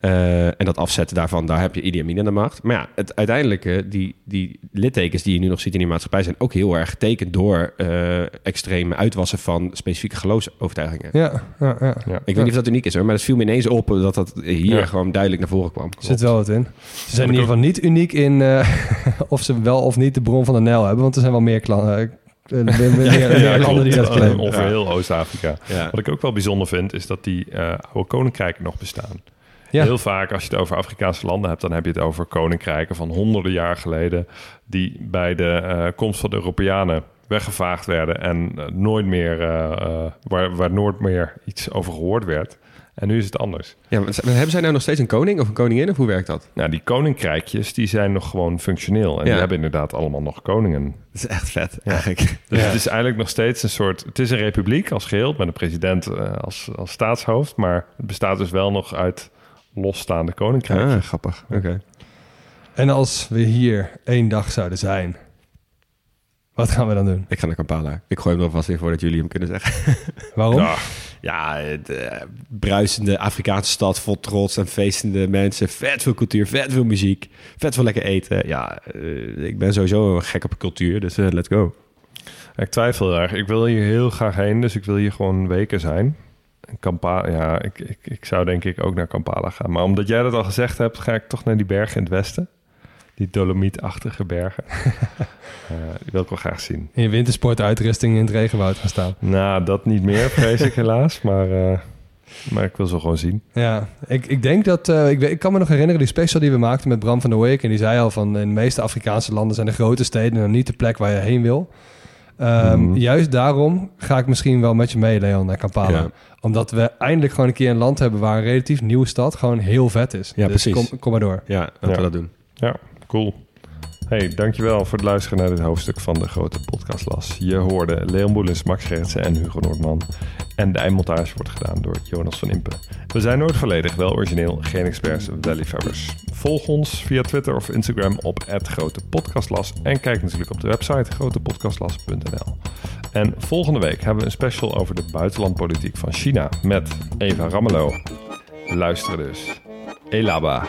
S1: Uh, en dat afzetten daarvan, daar heb je Idi Amin aan de macht. Maar ja, het uiteindelijke, die, die littekens die je nu nog ziet in die maatschappij... zijn ook heel erg getekend door uh, extreme uitwassen van specifieke geloofsovertuigingen.
S3: Ja, ja, ja.
S1: ja. Ik weet niet of dat uniek is hoor, maar het viel me ineens op dat dat hier gewoon duidelijk naar voren kwam.
S3: Zit wel wat in. Ze zijn in ieder geval niet uniek in uh, *laughs* of ze wel of niet de bron van de Nijl hebben, want er zijn wel meer klanten. *laughs*
S4: ja, landen die dat claimen. Over heel Oost-Afrika. Wat ik ook wel bijzonder vind, is dat die uh, oude koninkrijken nog bestaan. Heel vaak als je het over Afrikaanse landen hebt, dan heb je het over koninkrijken van honderden jaar geleden, die bij de uh, komst van de Europeanen weggevaagd werden en uh, nooit meer, uh, waar, waar nooit meer iets over gehoord werd. En nu is het anders.
S1: Ja, maar hebben zij nou nog steeds een koning of een koningin? Of hoe werkt dat?
S4: Nou, die koninkrijkjes die zijn nog gewoon functioneel. En die hebben inderdaad allemaal nog koningen. Dat
S1: is echt vet, eigenlijk. *laughs*
S4: Dus het is eigenlijk nog steeds een soort... Het is een republiek als geheel, met een president als, als staatshoofd. Maar het bestaat dus wel nog uit losstaande koninkrijk.
S1: Ah, grappig. Oké.
S3: En als we hier één dag zouden zijn, wat gaan we dan doen?
S1: Ik ga naar Kampala. Ik gooi hem er vast in voordat jullie hem kunnen zeggen. *laughs*
S3: Waarom? Ja,
S1: ja de bruisende Afrikaanse stad vol trots en feestende mensen. Vet veel cultuur, vet veel muziek, vet veel lekker eten. Ja, uh, ik ben sowieso gek op cultuur, dus uh, let's go.
S4: Ik twijfel erg. Ik wil hier heel graag heen, dus ik wil hier gewoon weken zijn. Kampala, ja, ik, ik, ik zou denk ik ook naar Kampala gaan. Maar omdat jij dat al gezegd hebt, ga ik toch naar die bergen in het westen. Die dolomietachtige bergen. uh, *laughs* die wil ik wel graag zien.
S3: In je wintersportuitrusting in het regenwoud gaan staan.
S4: Nou, dat niet meer, vrees ik *laughs* helaas. Maar, uh, maar ik wil ze gewoon zien.
S3: Ja, ik, ik denk dat... Uh, ik, ik kan me nog herinneren die special die we maakten met Bram van der Week. En die zei al van in de meeste Afrikaanse landen zijn de grote steden... nog niet de plek waar je heen wil. Um, Juist daarom ga ik misschien wel met je mee, Leon, naar Kampala. Omdat we eindelijk gewoon een keer een land hebben waar een relatief nieuwe stad gewoon heel vet is.
S1: Ja, dus precies.
S3: Kom, kom maar door.
S1: Ja, laten we dat doen.
S4: Ja, cool. Hey, dankjewel voor het luisteren naar dit hoofdstuk van de Grote Podcastlas. Je hoorde Leon Boelens, Max Gerritsen en Hugo Noordman. En de eindmontage wordt gedaan door Jonas van Impen. We zijn nooit volledig, wel origineel, geen experts, wel. Volg ons via Twitter of Instagram op Grote Podcastlas. En kijk natuurlijk op de website grotepodcastlas.nl. En volgende week hebben we een special over de buitenlandpolitiek van China met Eva Ramelow. Luisteren dus. Elaba.